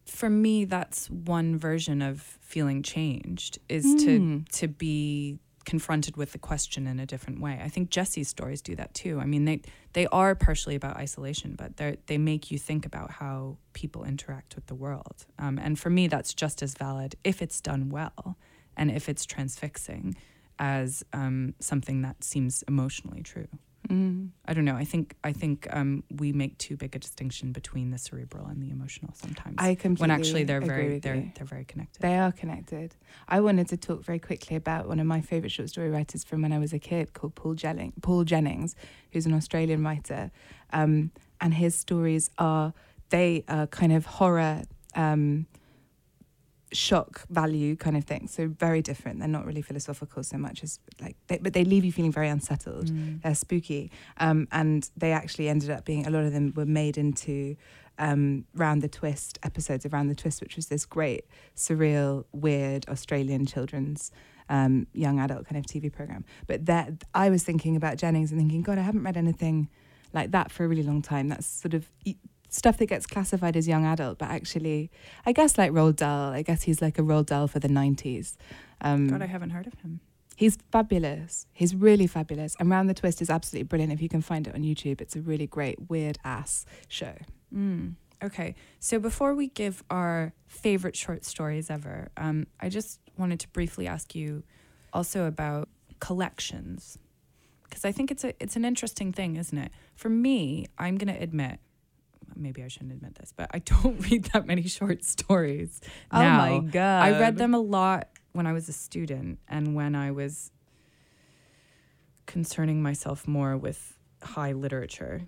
Speaker 1: for me, that's one version of feeling changed is to
Speaker 2: Mm.
Speaker 1: to be confronted with the question in a different way. I think Jessie's stories do that too. I mean, they they are partially about isolation, but they they make you think about how people interact with the world. Um, and for me, that's just as valid if it's done well and if it's transfixing as um, something that seems emotionally true.
Speaker 2: Mm.
Speaker 1: I don't know. I think I think um, we make too big a distinction between the cerebral and the emotional sometimes.
Speaker 2: I completely
Speaker 1: when actually they're very they're
Speaker 2: you.
Speaker 1: they're very connected.
Speaker 2: They are connected. I wanted to talk very quickly about one of my favourite short story writers from when I was a kid called Paul, Jelling, Paul Jennings, who's an Australian writer. Um, and his stories are, they are kind of horror, um, shock value kind of thing. So very different. They're not really philosophical so much as like, they, but they leave you feeling very unsettled
Speaker 1: Mm.
Speaker 2: they're spooky um, and they actually ended up being a lot of them were made into um, round the twist episodes of round the twist which was this great surreal weird australian children's um, young adult kind of tv program but that i was thinking about jennings and thinking god i haven't read anything like that for a really long time that's sort of stuff that gets classified as young adult but actually i guess like Roald Dahl i guess he's like a Roald Dahl for the 90s um,
Speaker 1: God, I haven't heard of him.
Speaker 2: He's fabulous. He's really fabulous. And Round the Twist is absolutely brilliant. If you can find it on YouTube, it's a really great weird ass show.
Speaker 1: Mm. Okay, so before we give our favorite short stories ever, um, I just wanted to briefly ask you also about collections because I think it's a it's an interesting thing, isn't it? For me, I'm going to admit, maybe I shouldn't admit this, but I don't read that many short stories.
Speaker 2: Oh
Speaker 1: now.
Speaker 2: my god!
Speaker 1: I read them a lot when I was a student and when I was concerning myself more with high literature.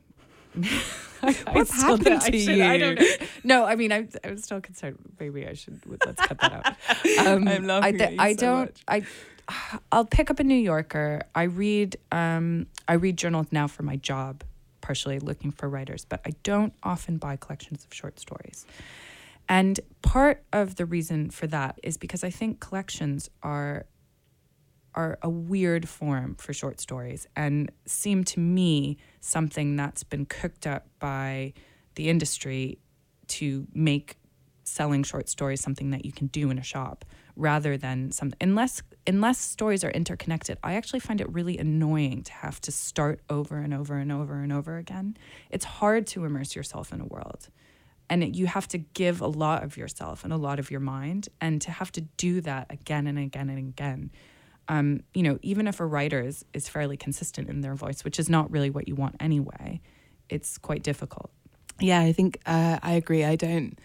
Speaker 1: I- I
Speaker 2: What's
Speaker 1: still-
Speaker 2: happened
Speaker 1: I
Speaker 2: to
Speaker 1: should- I don't
Speaker 2: you?
Speaker 1: know. No, I mean, I'm, I'm still concerned. Maybe I should. Let's cut that out. Um,
Speaker 2: I'm laughing
Speaker 1: I,
Speaker 2: you
Speaker 1: I
Speaker 2: so
Speaker 1: don't.
Speaker 2: much.
Speaker 1: I. I'll pick up a New Yorker. I read. Um, I read journals now for my job, partially looking for writers, but I don't often buy collections of short stories. And part of the reason for that is because I think collections are are a weird form for short stories and seem to me something that's been cooked up by the industry to make selling short stories something that you can do in a shop rather than some unless unless stories are interconnected i actually find it really annoying to have to start over and over and over and over again it's hard to immerse yourself in a world and it, you have to give a lot of yourself and a lot of your mind and to have to do that again and again and again um, you know even if a writer is, is fairly consistent in their voice which is not really what you want anyway it's quite difficult
Speaker 2: Yeah, I think uh, I agree. I don't.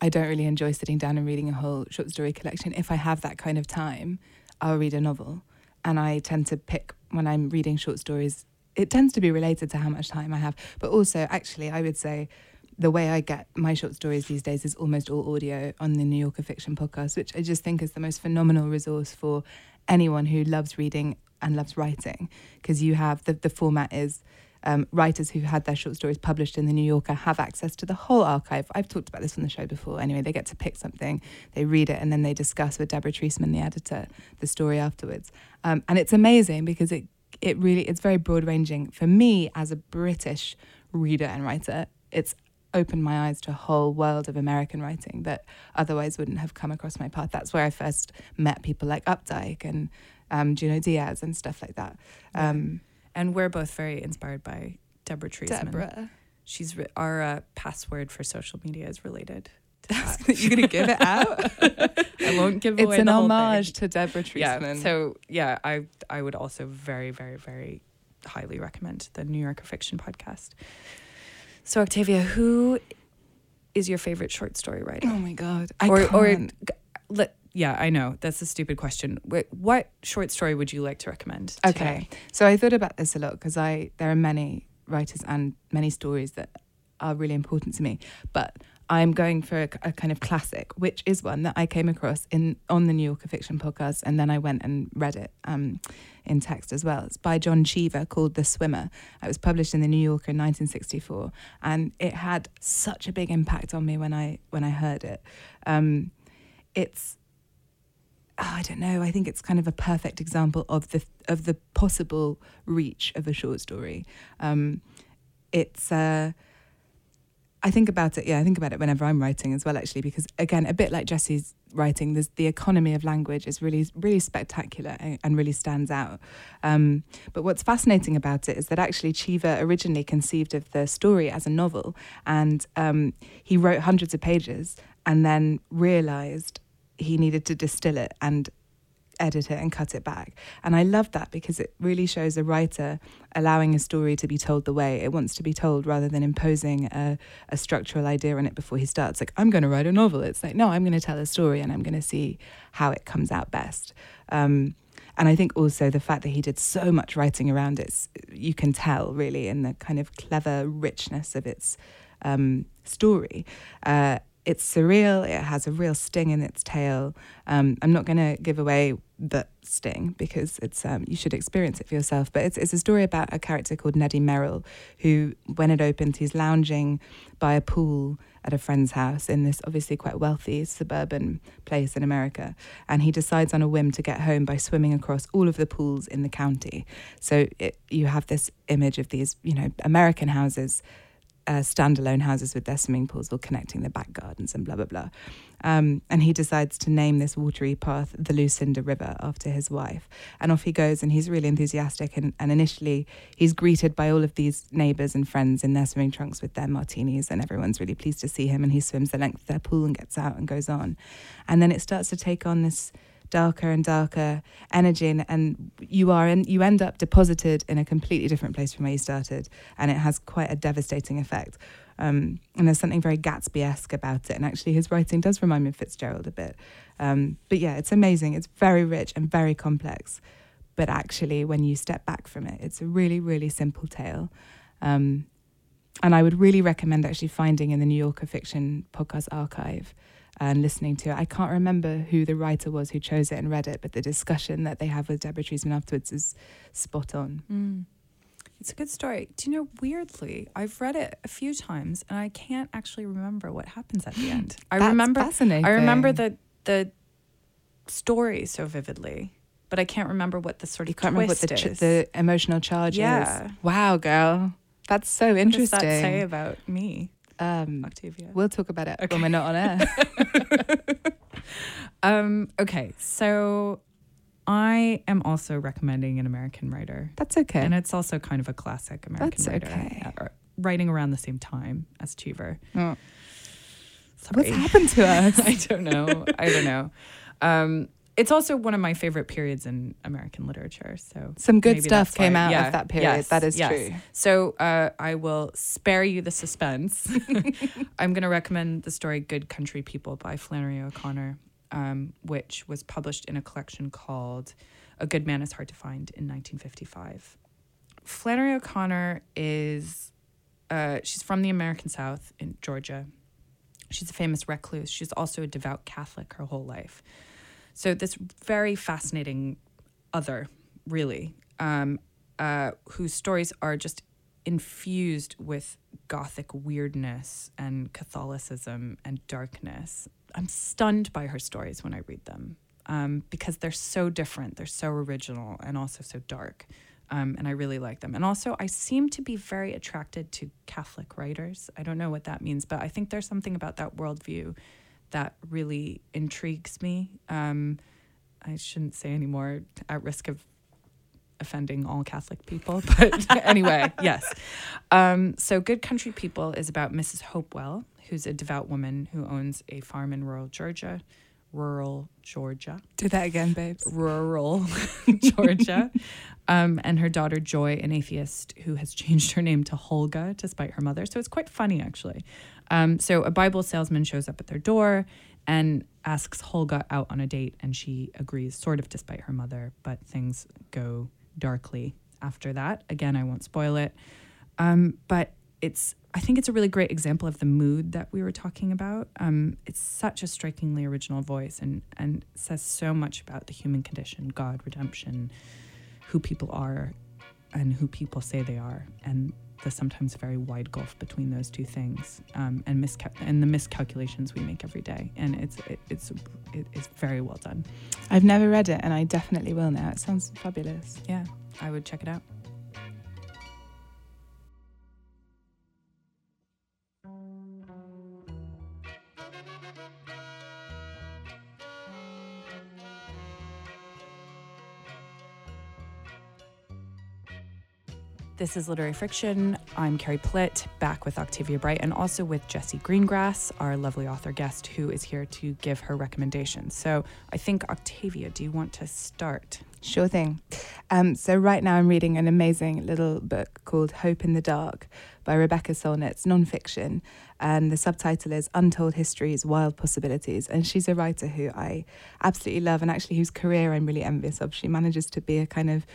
Speaker 2: I don't really enjoy sitting down and reading a whole short story collection. If I have that kind of time, I'll read a novel, and I tend to pick when I'm reading short stories. It tends to be related to how much time I have, but also actually, I would say. The way I get my short stories these days is almost all audio on the New Yorker Fiction podcast, which I just think is the most phenomenal resource for anyone who loves reading and loves writing. Because you have the, the format is um, writers who've had their short stories published in the New Yorker have access to the whole archive. I've talked about this on the show before. Anyway, they get to pick something, they read it, and then they discuss with Deborah Treisman, the editor, the story afterwards. Um, and it's amazing because it it really it's very broad ranging. For me, as a British reader and writer, it's opened my eyes to a whole world of American writing that otherwise wouldn't have come across my path. That's where I first met people like Updike and um, Junot Díaz and stuff like that. Um,
Speaker 1: and we're both very inspired by deborah treisman
Speaker 2: Deborah.
Speaker 1: she's re- our uh, password for social media is related to that.
Speaker 2: You're gonna give it out?
Speaker 1: i won't give
Speaker 2: it's
Speaker 1: away It's an
Speaker 2: homage to Deborah Treisman.
Speaker 1: yeah so yeah i i would also very very very highly recommend the new yorker fiction podcast so octavia who is your favorite short story writer
Speaker 2: oh my god, I
Speaker 1: or or
Speaker 2: can't.
Speaker 1: g- let, yeah i know that's a stupid question Wh- what short story would you like to recommend today?
Speaker 2: Okay, so I thought about this a lot because I there are many writers and many stories that are really important to me, but I'm going for a, a kind of classic, which is one that I came across in on the New Yorker Fiction podcast, and then I went and read it um, in text as well. It's by John Cheever called The Swimmer. It was published in the New Yorker in 1964, and it had such a big impact on me when I when I heard it. Um, it's oh, I don't know. I think it's kind of a perfect example of the of the possible reach of a short story. Um, it's uh, I think about it. Yeah, I think about it whenever I'm writing as well, actually, because again, a bit like Jessie's writing, there's the economy of language is really really spectacular and, and really stands out. Um, but what's fascinating about it is that actually Cheever originally conceived of the story as a novel, and um, he wrote hundreds of pages, and then realized he needed to distill it and edit it and cut it back. And I love that because it really shows a writer allowing a story to be told the way it wants to be told rather than imposing a, a structural idea on it before he starts. Like, I'm going to write a novel. It's like, no, I'm going to tell a story and I'm going to see how it comes out best. Um, and I think also the fact that he did so much writing around it, you can tell really in the kind of clever richness of its um, story. Uh, it's surreal. It has a real sting in its tail. Um, I'm not going to give away the sting because it's um, you should experience it for yourself. But it's it's a story about a character called Neddy Merrill, who, when it opens, he's lounging by a pool at a friend's house in this obviously quite wealthy suburban place in America, and he decides on a whim to get home by swimming across all of the pools in the county. So it, you have this image of these you know American houses uh, standalone houses with their swimming pools all connecting the back gardens and blah blah blah. Um, and he decides to name this watery path the Lucinda River after his wife. And off he goes, and he's really enthusiastic. And, and initially, he's greeted by all of these neighbours and friends in their swimming trunks with their martinis, and everyone's really pleased to see him. And he swims the length of their pool and gets out and goes on. And then it starts to take on this darker and darker energy and, and you are in, you end up deposited in a completely different place from where you started and it has quite a devastating effect Um, and there's something very Gatsby esque about it. And actually, his writing does remind me of Fitzgerald a bit. Um, but yeah, it's amazing. It's very rich and very complex. But actually, when you step back from it, it's a really, really simple tale. Um, and I would really recommend actually finding in the New Yorker Fiction podcast archive and listening to it. I can't remember who the writer was who chose it and read it, but the discussion that they have with Deborah Treisman afterwards is spot on.
Speaker 1: Mm. It's a good story. Do you know, weirdly, I've read it a few times and I can't actually remember what happens at the end. I
Speaker 2: That's
Speaker 1: remember
Speaker 2: fascinating.
Speaker 1: I remember the the story so vividly, but I can't remember what the sort of
Speaker 2: You can't remember what the, ch- the emotional charge
Speaker 1: Yeah.
Speaker 2: is. Wow, girl. That's so interesting.
Speaker 1: what does that say about me,
Speaker 2: um,
Speaker 1: Octavia?
Speaker 2: we'll talk about it
Speaker 1: Okay.
Speaker 2: when we're not on air.
Speaker 1: Um, okay, so I am also recommending an American writer.
Speaker 2: That's okay.
Speaker 1: And it's also kind of a classic American
Speaker 2: That's
Speaker 1: writer.
Speaker 2: okay.
Speaker 1: uh, writing around the same time as Cheever.
Speaker 2: Oh. What's happened to us?
Speaker 1: I don't know. I don't know. Um, it's also one of my favorite periods in American literature. So
Speaker 2: Some good stuff came
Speaker 1: why-
Speaker 2: out
Speaker 1: yeah,
Speaker 2: of that period.
Speaker 1: yes,
Speaker 2: that is
Speaker 1: yes.
Speaker 2: true.
Speaker 1: So uh, I will spare you the suspense. I'm going to recommend the story "Good Country People" by Flannery O'Connor, um, which was published in a collection called "A Good Man Is Hard to Find" in 1955. Flannery O'Connor is uh, she's from the American South in Georgia. She's a famous recluse. She's also a devout Catholic her whole life. So this very fascinating other, really, um, uh, whose stories are just infused with gothic weirdness and Catholicism and darkness. I'm stunned by her stories when I read them um, because they're so different, they're so original, and also so dark. Um, and I really like them. And also, I seem to be very attracted to Catholic writers. I don't know what that means, but I think there's something about that worldview that really intrigues me. Um, I shouldn't say anymore at risk of offending all Catholic people, but anyway, yes. Um, so, Good Country People is about Mrs. Hopewell, who's a devout woman who owns a farm in rural Georgia. Rural Georgia
Speaker 2: Do that again, babes.
Speaker 1: rural Georgia. Um, and her daughter Joy, an atheist who has changed her name to Hulga to spite her mother. So it's quite funny, actually. Um, so a Bible salesman shows up at their door and asks Hulga out on a date, and she agrees, sort of despite her mother, but things go darkly after that. Again, I won't spoil it. Um, but it's I think it's a really great example of the mood that we were talking about. Um, it's such a strikingly original voice and and says so much about the human condition, God, redemption, who people are, and who people say they are, and the sometimes very wide gulf between those two things, um, and miscal- and the miscalculations we make every day. And it's it, it's it, it's very well done.
Speaker 2: I've never read it, and I definitely will now. It sounds fabulous.
Speaker 1: Yeah, I would check it out. This is Literary Friction. I'm Carrie Plitt, back with Octavia Bright and also with Jessie Greengrass, our lovely author guest, who is here to give her recommendations. So I think, Octavia, do you want to start?
Speaker 2: Sure thing. Um, so right now I'm reading an amazing little book called Hope in the Dark by Rebecca Solnit. It's nonfiction, and the subtitle is Untold Histories, Wild Possibilities. And she's a writer who I absolutely love, and actually whose career I'm really envious of. She manages to be a kind of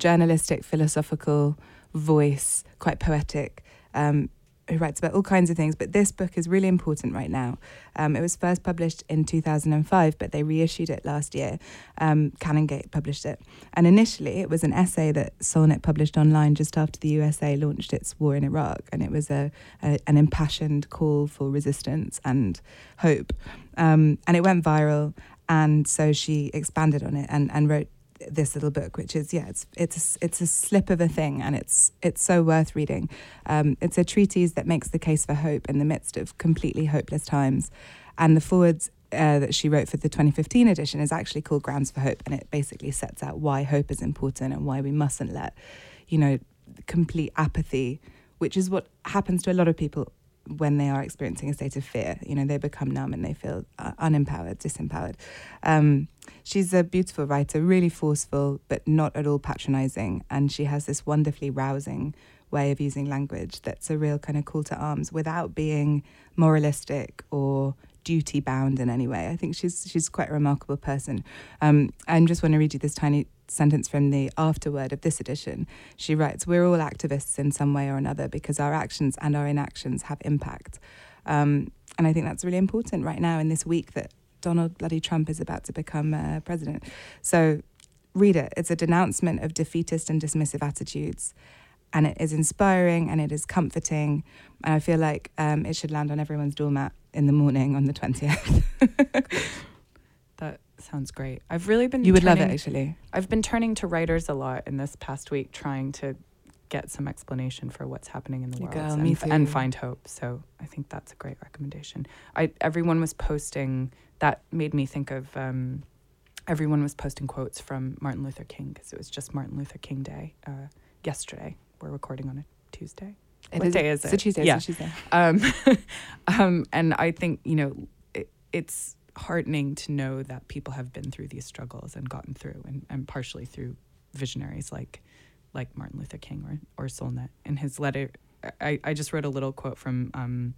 Speaker 2: journalistic, philosophical voice, quite poetic. Um, who writes about all kinds of things, but this book is really important right now. Um, it was first published in 2005, but they reissued it last year. Um, Canongate published it. And initially, it was an essay that Solnit published online just after the USA launched its war in Iraq. And it was a, a an impassioned call for resistance and hope. Um, and it went viral. And so she expanded on it and, and wrote this little book, which is yeah, it's it's it's a slip of a thing, and it's it's so worth reading. Um, it's a treatise that makes the case for hope in the midst of completely hopeless times, and the forwards uh, that she wrote for the 2015 edition is actually called Grounds for Hope, and it basically sets out why hope is important and why we mustn't let, you know, complete apathy, which is what happens to a lot of people when they are experiencing a state of fear. You know, they become numb and they feel uh, unempowered, disempowered. Um, she's a beautiful writer, really forceful, but not at all patronizing. And she has this wonderfully rousing way of using language that's a real kind of call to arms without being moralistic or duty bound in any way. I think she's she's quite a remarkable person. Um, I just want to read you this tiny sentence from the afterword of this edition. She writes, "We're all activists in some way or another because our actions and our inactions have impact." Um, and I think that's really important right now in this week that Donald bloody Trump is about to become uh, president. So read it. It's a denouncement of defeatist and dismissive attitudes. And it is inspiring and it is comforting. And I feel like um, it should land on everyone's doormat in the morning on the 20th.
Speaker 1: That sounds great. I've really been
Speaker 2: you would love it, actually.
Speaker 1: I've been turning to writers a lot in this past week, trying to get some explanation for what's happening in the world
Speaker 2: go,
Speaker 1: and, and find hope. So I think that's a great recommendation. I everyone was posting that made me think of. Um, everyone was posting quotes from Martin Luther King because it was just Martin Luther King Day uh, yesterday. We're recording on a Tuesday.
Speaker 2: It
Speaker 1: What day is it?
Speaker 2: It's a? Tuesday.
Speaker 1: Yeah.
Speaker 2: A Tuesday.
Speaker 1: Um, um, and I think you know it, it's heartening to know that people have been through these struggles and gotten through, and, and partially through visionaries like like Martin Luther King or or Solnit. In his letter, I, I just wrote a little quote from. Um,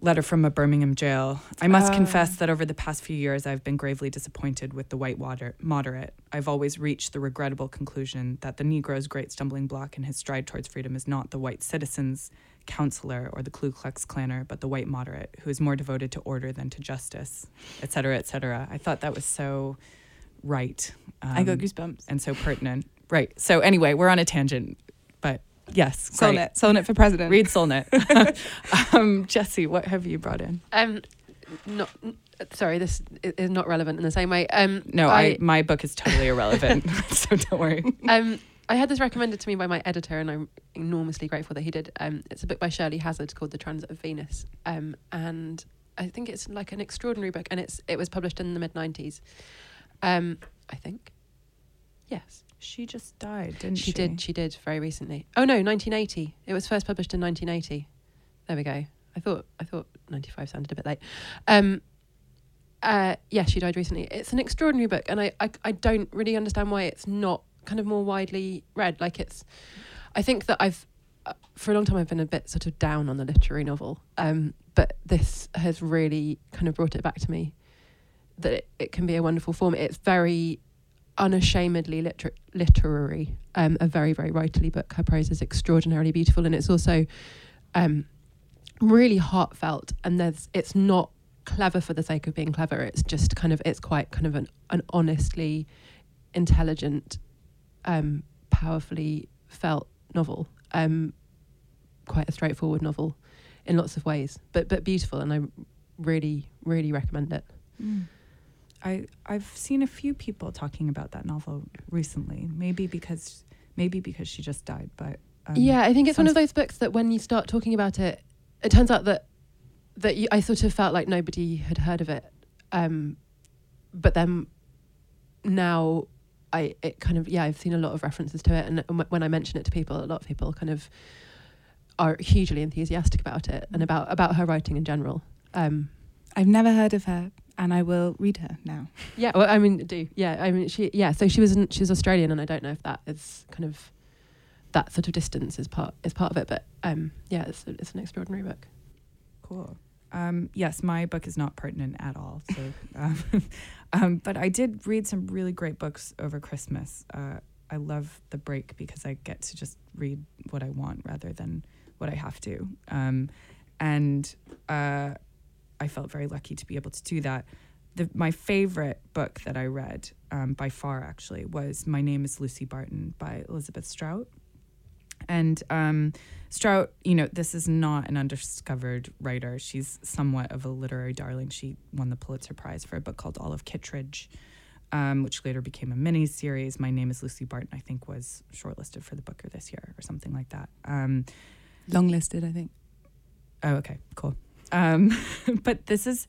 Speaker 1: Letter from a Birmingham jail. I must
Speaker 2: Ah.
Speaker 1: confess that over the past few years, I've been gravely disappointed with the white water moderate. I've always reached the regrettable conclusion that the Negro's great stumbling block in his stride towards freedom is not the white citizen's counselor or the Ku Klux Klanner, but the white moderate who is more devoted to order than to justice, et cetera, et cetera. I thought that was so right.
Speaker 2: I got
Speaker 1: um,
Speaker 2: goosebumps.
Speaker 1: and so pertinent. Right. So anyway, we're on a tangent, yes, great.
Speaker 2: Solnit. Solnit for president.
Speaker 1: Read Solnit. um, Jessie, what have you brought in?
Speaker 3: Um, not sorry, this is not relevant in the same way. Um,
Speaker 1: No, I, my book is totally irrelevant, so don't worry.
Speaker 3: um, I had this recommended to me by my editor, and I'm enormously grateful that he did. Um, it's a book by Shirley Hazzard called The Transit of Venus, um, and I think it's like an extraordinary book, and it's it was published in the mid '90s. Um, I think, yes,
Speaker 1: She just died, didn't
Speaker 3: she
Speaker 1: she?
Speaker 3: did. She did very recently. Oh no, 1980. It was first published in 1980. There we go. I thought I thought 95 sounded a bit late. Um, uh, yeah, she died recently. It's an extraordinary book, and I, I I don't really understand why it's not kind of more widely read. Like it's, I think that I've uh, for a long time I've been a bit sort of down on the literary novel, um, but this has really kind of brought it back to me that it, it can be a wonderful form. It's very unashamedly liter- literary, um, a very very writerly book. Her prose is extraordinarily beautiful, and it's also um, really heartfelt. And there's it's not clever for the sake of being clever. It's just kind of it's quite kind of an, an honestly intelligent, um, powerfully felt novel. Um, quite a straightforward novel in lots of ways, but but beautiful, and I really really recommend it.
Speaker 1: Mm. I I've seen a few people talking about that novel recently. Maybe because maybe because she just died, but um,
Speaker 3: yeah, I think it's one of those books that when you start talking about it, it turns out that that you, I sort of felt like nobody had heard of it, um, but then now I it kind of yeah I've seen a lot of references to it, and wh- when I mention it to people, a lot of people kind of are hugely enthusiastic about it and about about her writing in general. Um,
Speaker 2: I've never heard of her, and I will read her now.
Speaker 3: yeah, well, I mean, do yeah, I mean, she yeah. So she was in, she's Australian, and I don't know if that is kind of that sort of distance is part is part of it, but um, yeah, it's it's an extraordinary book.
Speaker 1: Cool. Um, yes, my book is not pertinent at all. So, um, um, but I did read some really great books over Christmas. Uh, I love the break because I get to just read what I want rather than what I have to. Um, and uh, I felt very lucky to be able to do that. The, my favorite book that I read, um, by far actually, was My Name is Lucy Barton by Elizabeth Strout. And um, Strout, you know, this is not an undiscovered writer. She's somewhat of a literary darling. She won the Pulitzer Prize for a book called Olive Kitteridge, um, which later became a mini series. My Name is Lucy Barton, I think, was shortlisted for the Booker this year or something like that. Um,
Speaker 2: Long listed, I think.
Speaker 1: Oh, okay, cool. Um, but this is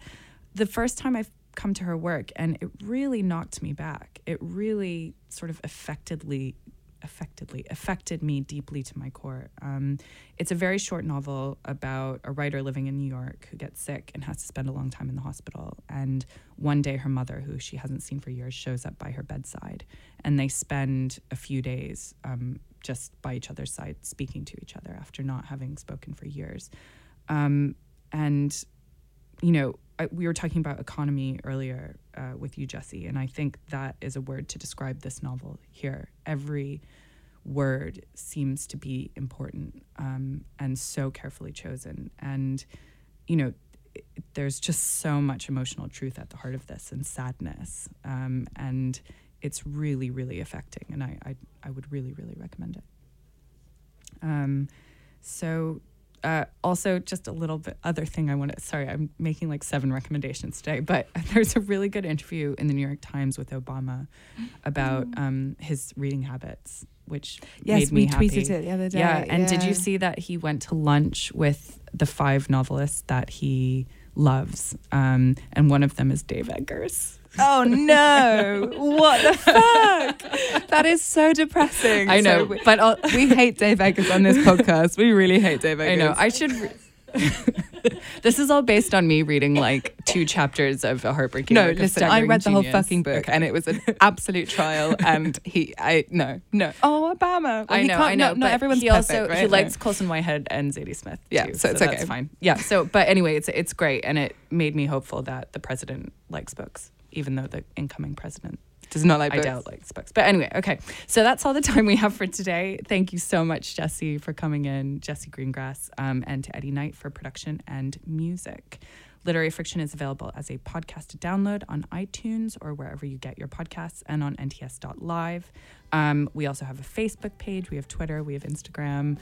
Speaker 1: the first time I've come to her work, and it really knocked me back. It really sort of affectedly affectedly affected me deeply to my core. Um, it's a very short novel about a writer living in New York who gets sick and has to spend a long time in the hospital. And one day, her mother, who she hasn't seen for years, shows up by her bedside, and they spend a few days um, just by each other's side, speaking to each other after not having spoken for years. Um, and you know, I, we were talking about economy earlier uh, with you, Jessie, and I think that is a word to describe this novel here. Every word seems to be important um, and so carefully chosen. And, you know, there's just so much emotional truth at the heart of this and sadness. Um, and it's really, really affecting. And I, I, I would really, really recommend it. Um, so, uh, also, just a little bit other thing I want to. Sorry, I'm making like seven recommendations today, but there's a really good interview in the New York Times with Obama about um, his reading habits, which
Speaker 2: Yes,
Speaker 1: made me
Speaker 2: we
Speaker 1: happy.
Speaker 2: tweeted it the other day.
Speaker 1: Yeah, and did you see that he went to lunch with the five novelists that he loves, um, and one of them is Dave Eggers.
Speaker 2: Oh no! what the fuck? That is so depressing.
Speaker 1: I
Speaker 2: So
Speaker 1: know,
Speaker 2: we,
Speaker 1: but I'll,
Speaker 2: we hate Dave Eggers on this podcast. We really hate Dave Eggers.
Speaker 1: I know. I should. This is all based on me reading like two chapters of a heartbreaking.
Speaker 2: no, listen. I read the whole fucking book,
Speaker 1: Okay.
Speaker 2: and it was an absolute trial. And he, I no, no. Oh, Obama. Well,
Speaker 1: I
Speaker 2: he
Speaker 1: know,
Speaker 2: can't-
Speaker 1: I know.
Speaker 2: Not, not everyone's
Speaker 1: he
Speaker 2: perfect,
Speaker 1: also
Speaker 2: right?
Speaker 1: he likes Colson Whitehead and Zadie Smith.
Speaker 2: Yeah,
Speaker 1: too,
Speaker 2: so it's
Speaker 1: that's
Speaker 2: okay.
Speaker 1: fine. Yeah. So, but anyway, it's it's great, and it made me hopeful that the president likes books, even though the incoming president
Speaker 2: Does not like books.
Speaker 1: I doubt likes books. But anyway, okay. So that's all the time we have for today. Thank you so much, Jessie, for coming in, Jessie Greengrass, um, and to Eddie Knight for production and music. Literary Friction is available as a podcast to download on iTunes or wherever you get your podcasts and on nts.live. Um, we also have a Facebook page, we have Twitter, we have Instagram.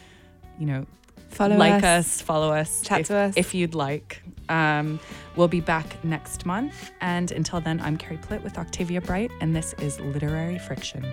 Speaker 1: You know,
Speaker 2: Follow
Speaker 1: like
Speaker 2: us.
Speaker 1: us, follow us,
Speaker 2: Chat
Speaker 1: if,
Speaker 2: to us.
Speaker 1: if you'd like. Um, we'll be back next month. And until then, I'm Carrie Plitt with Octavia Bright, and this is Literary Friction.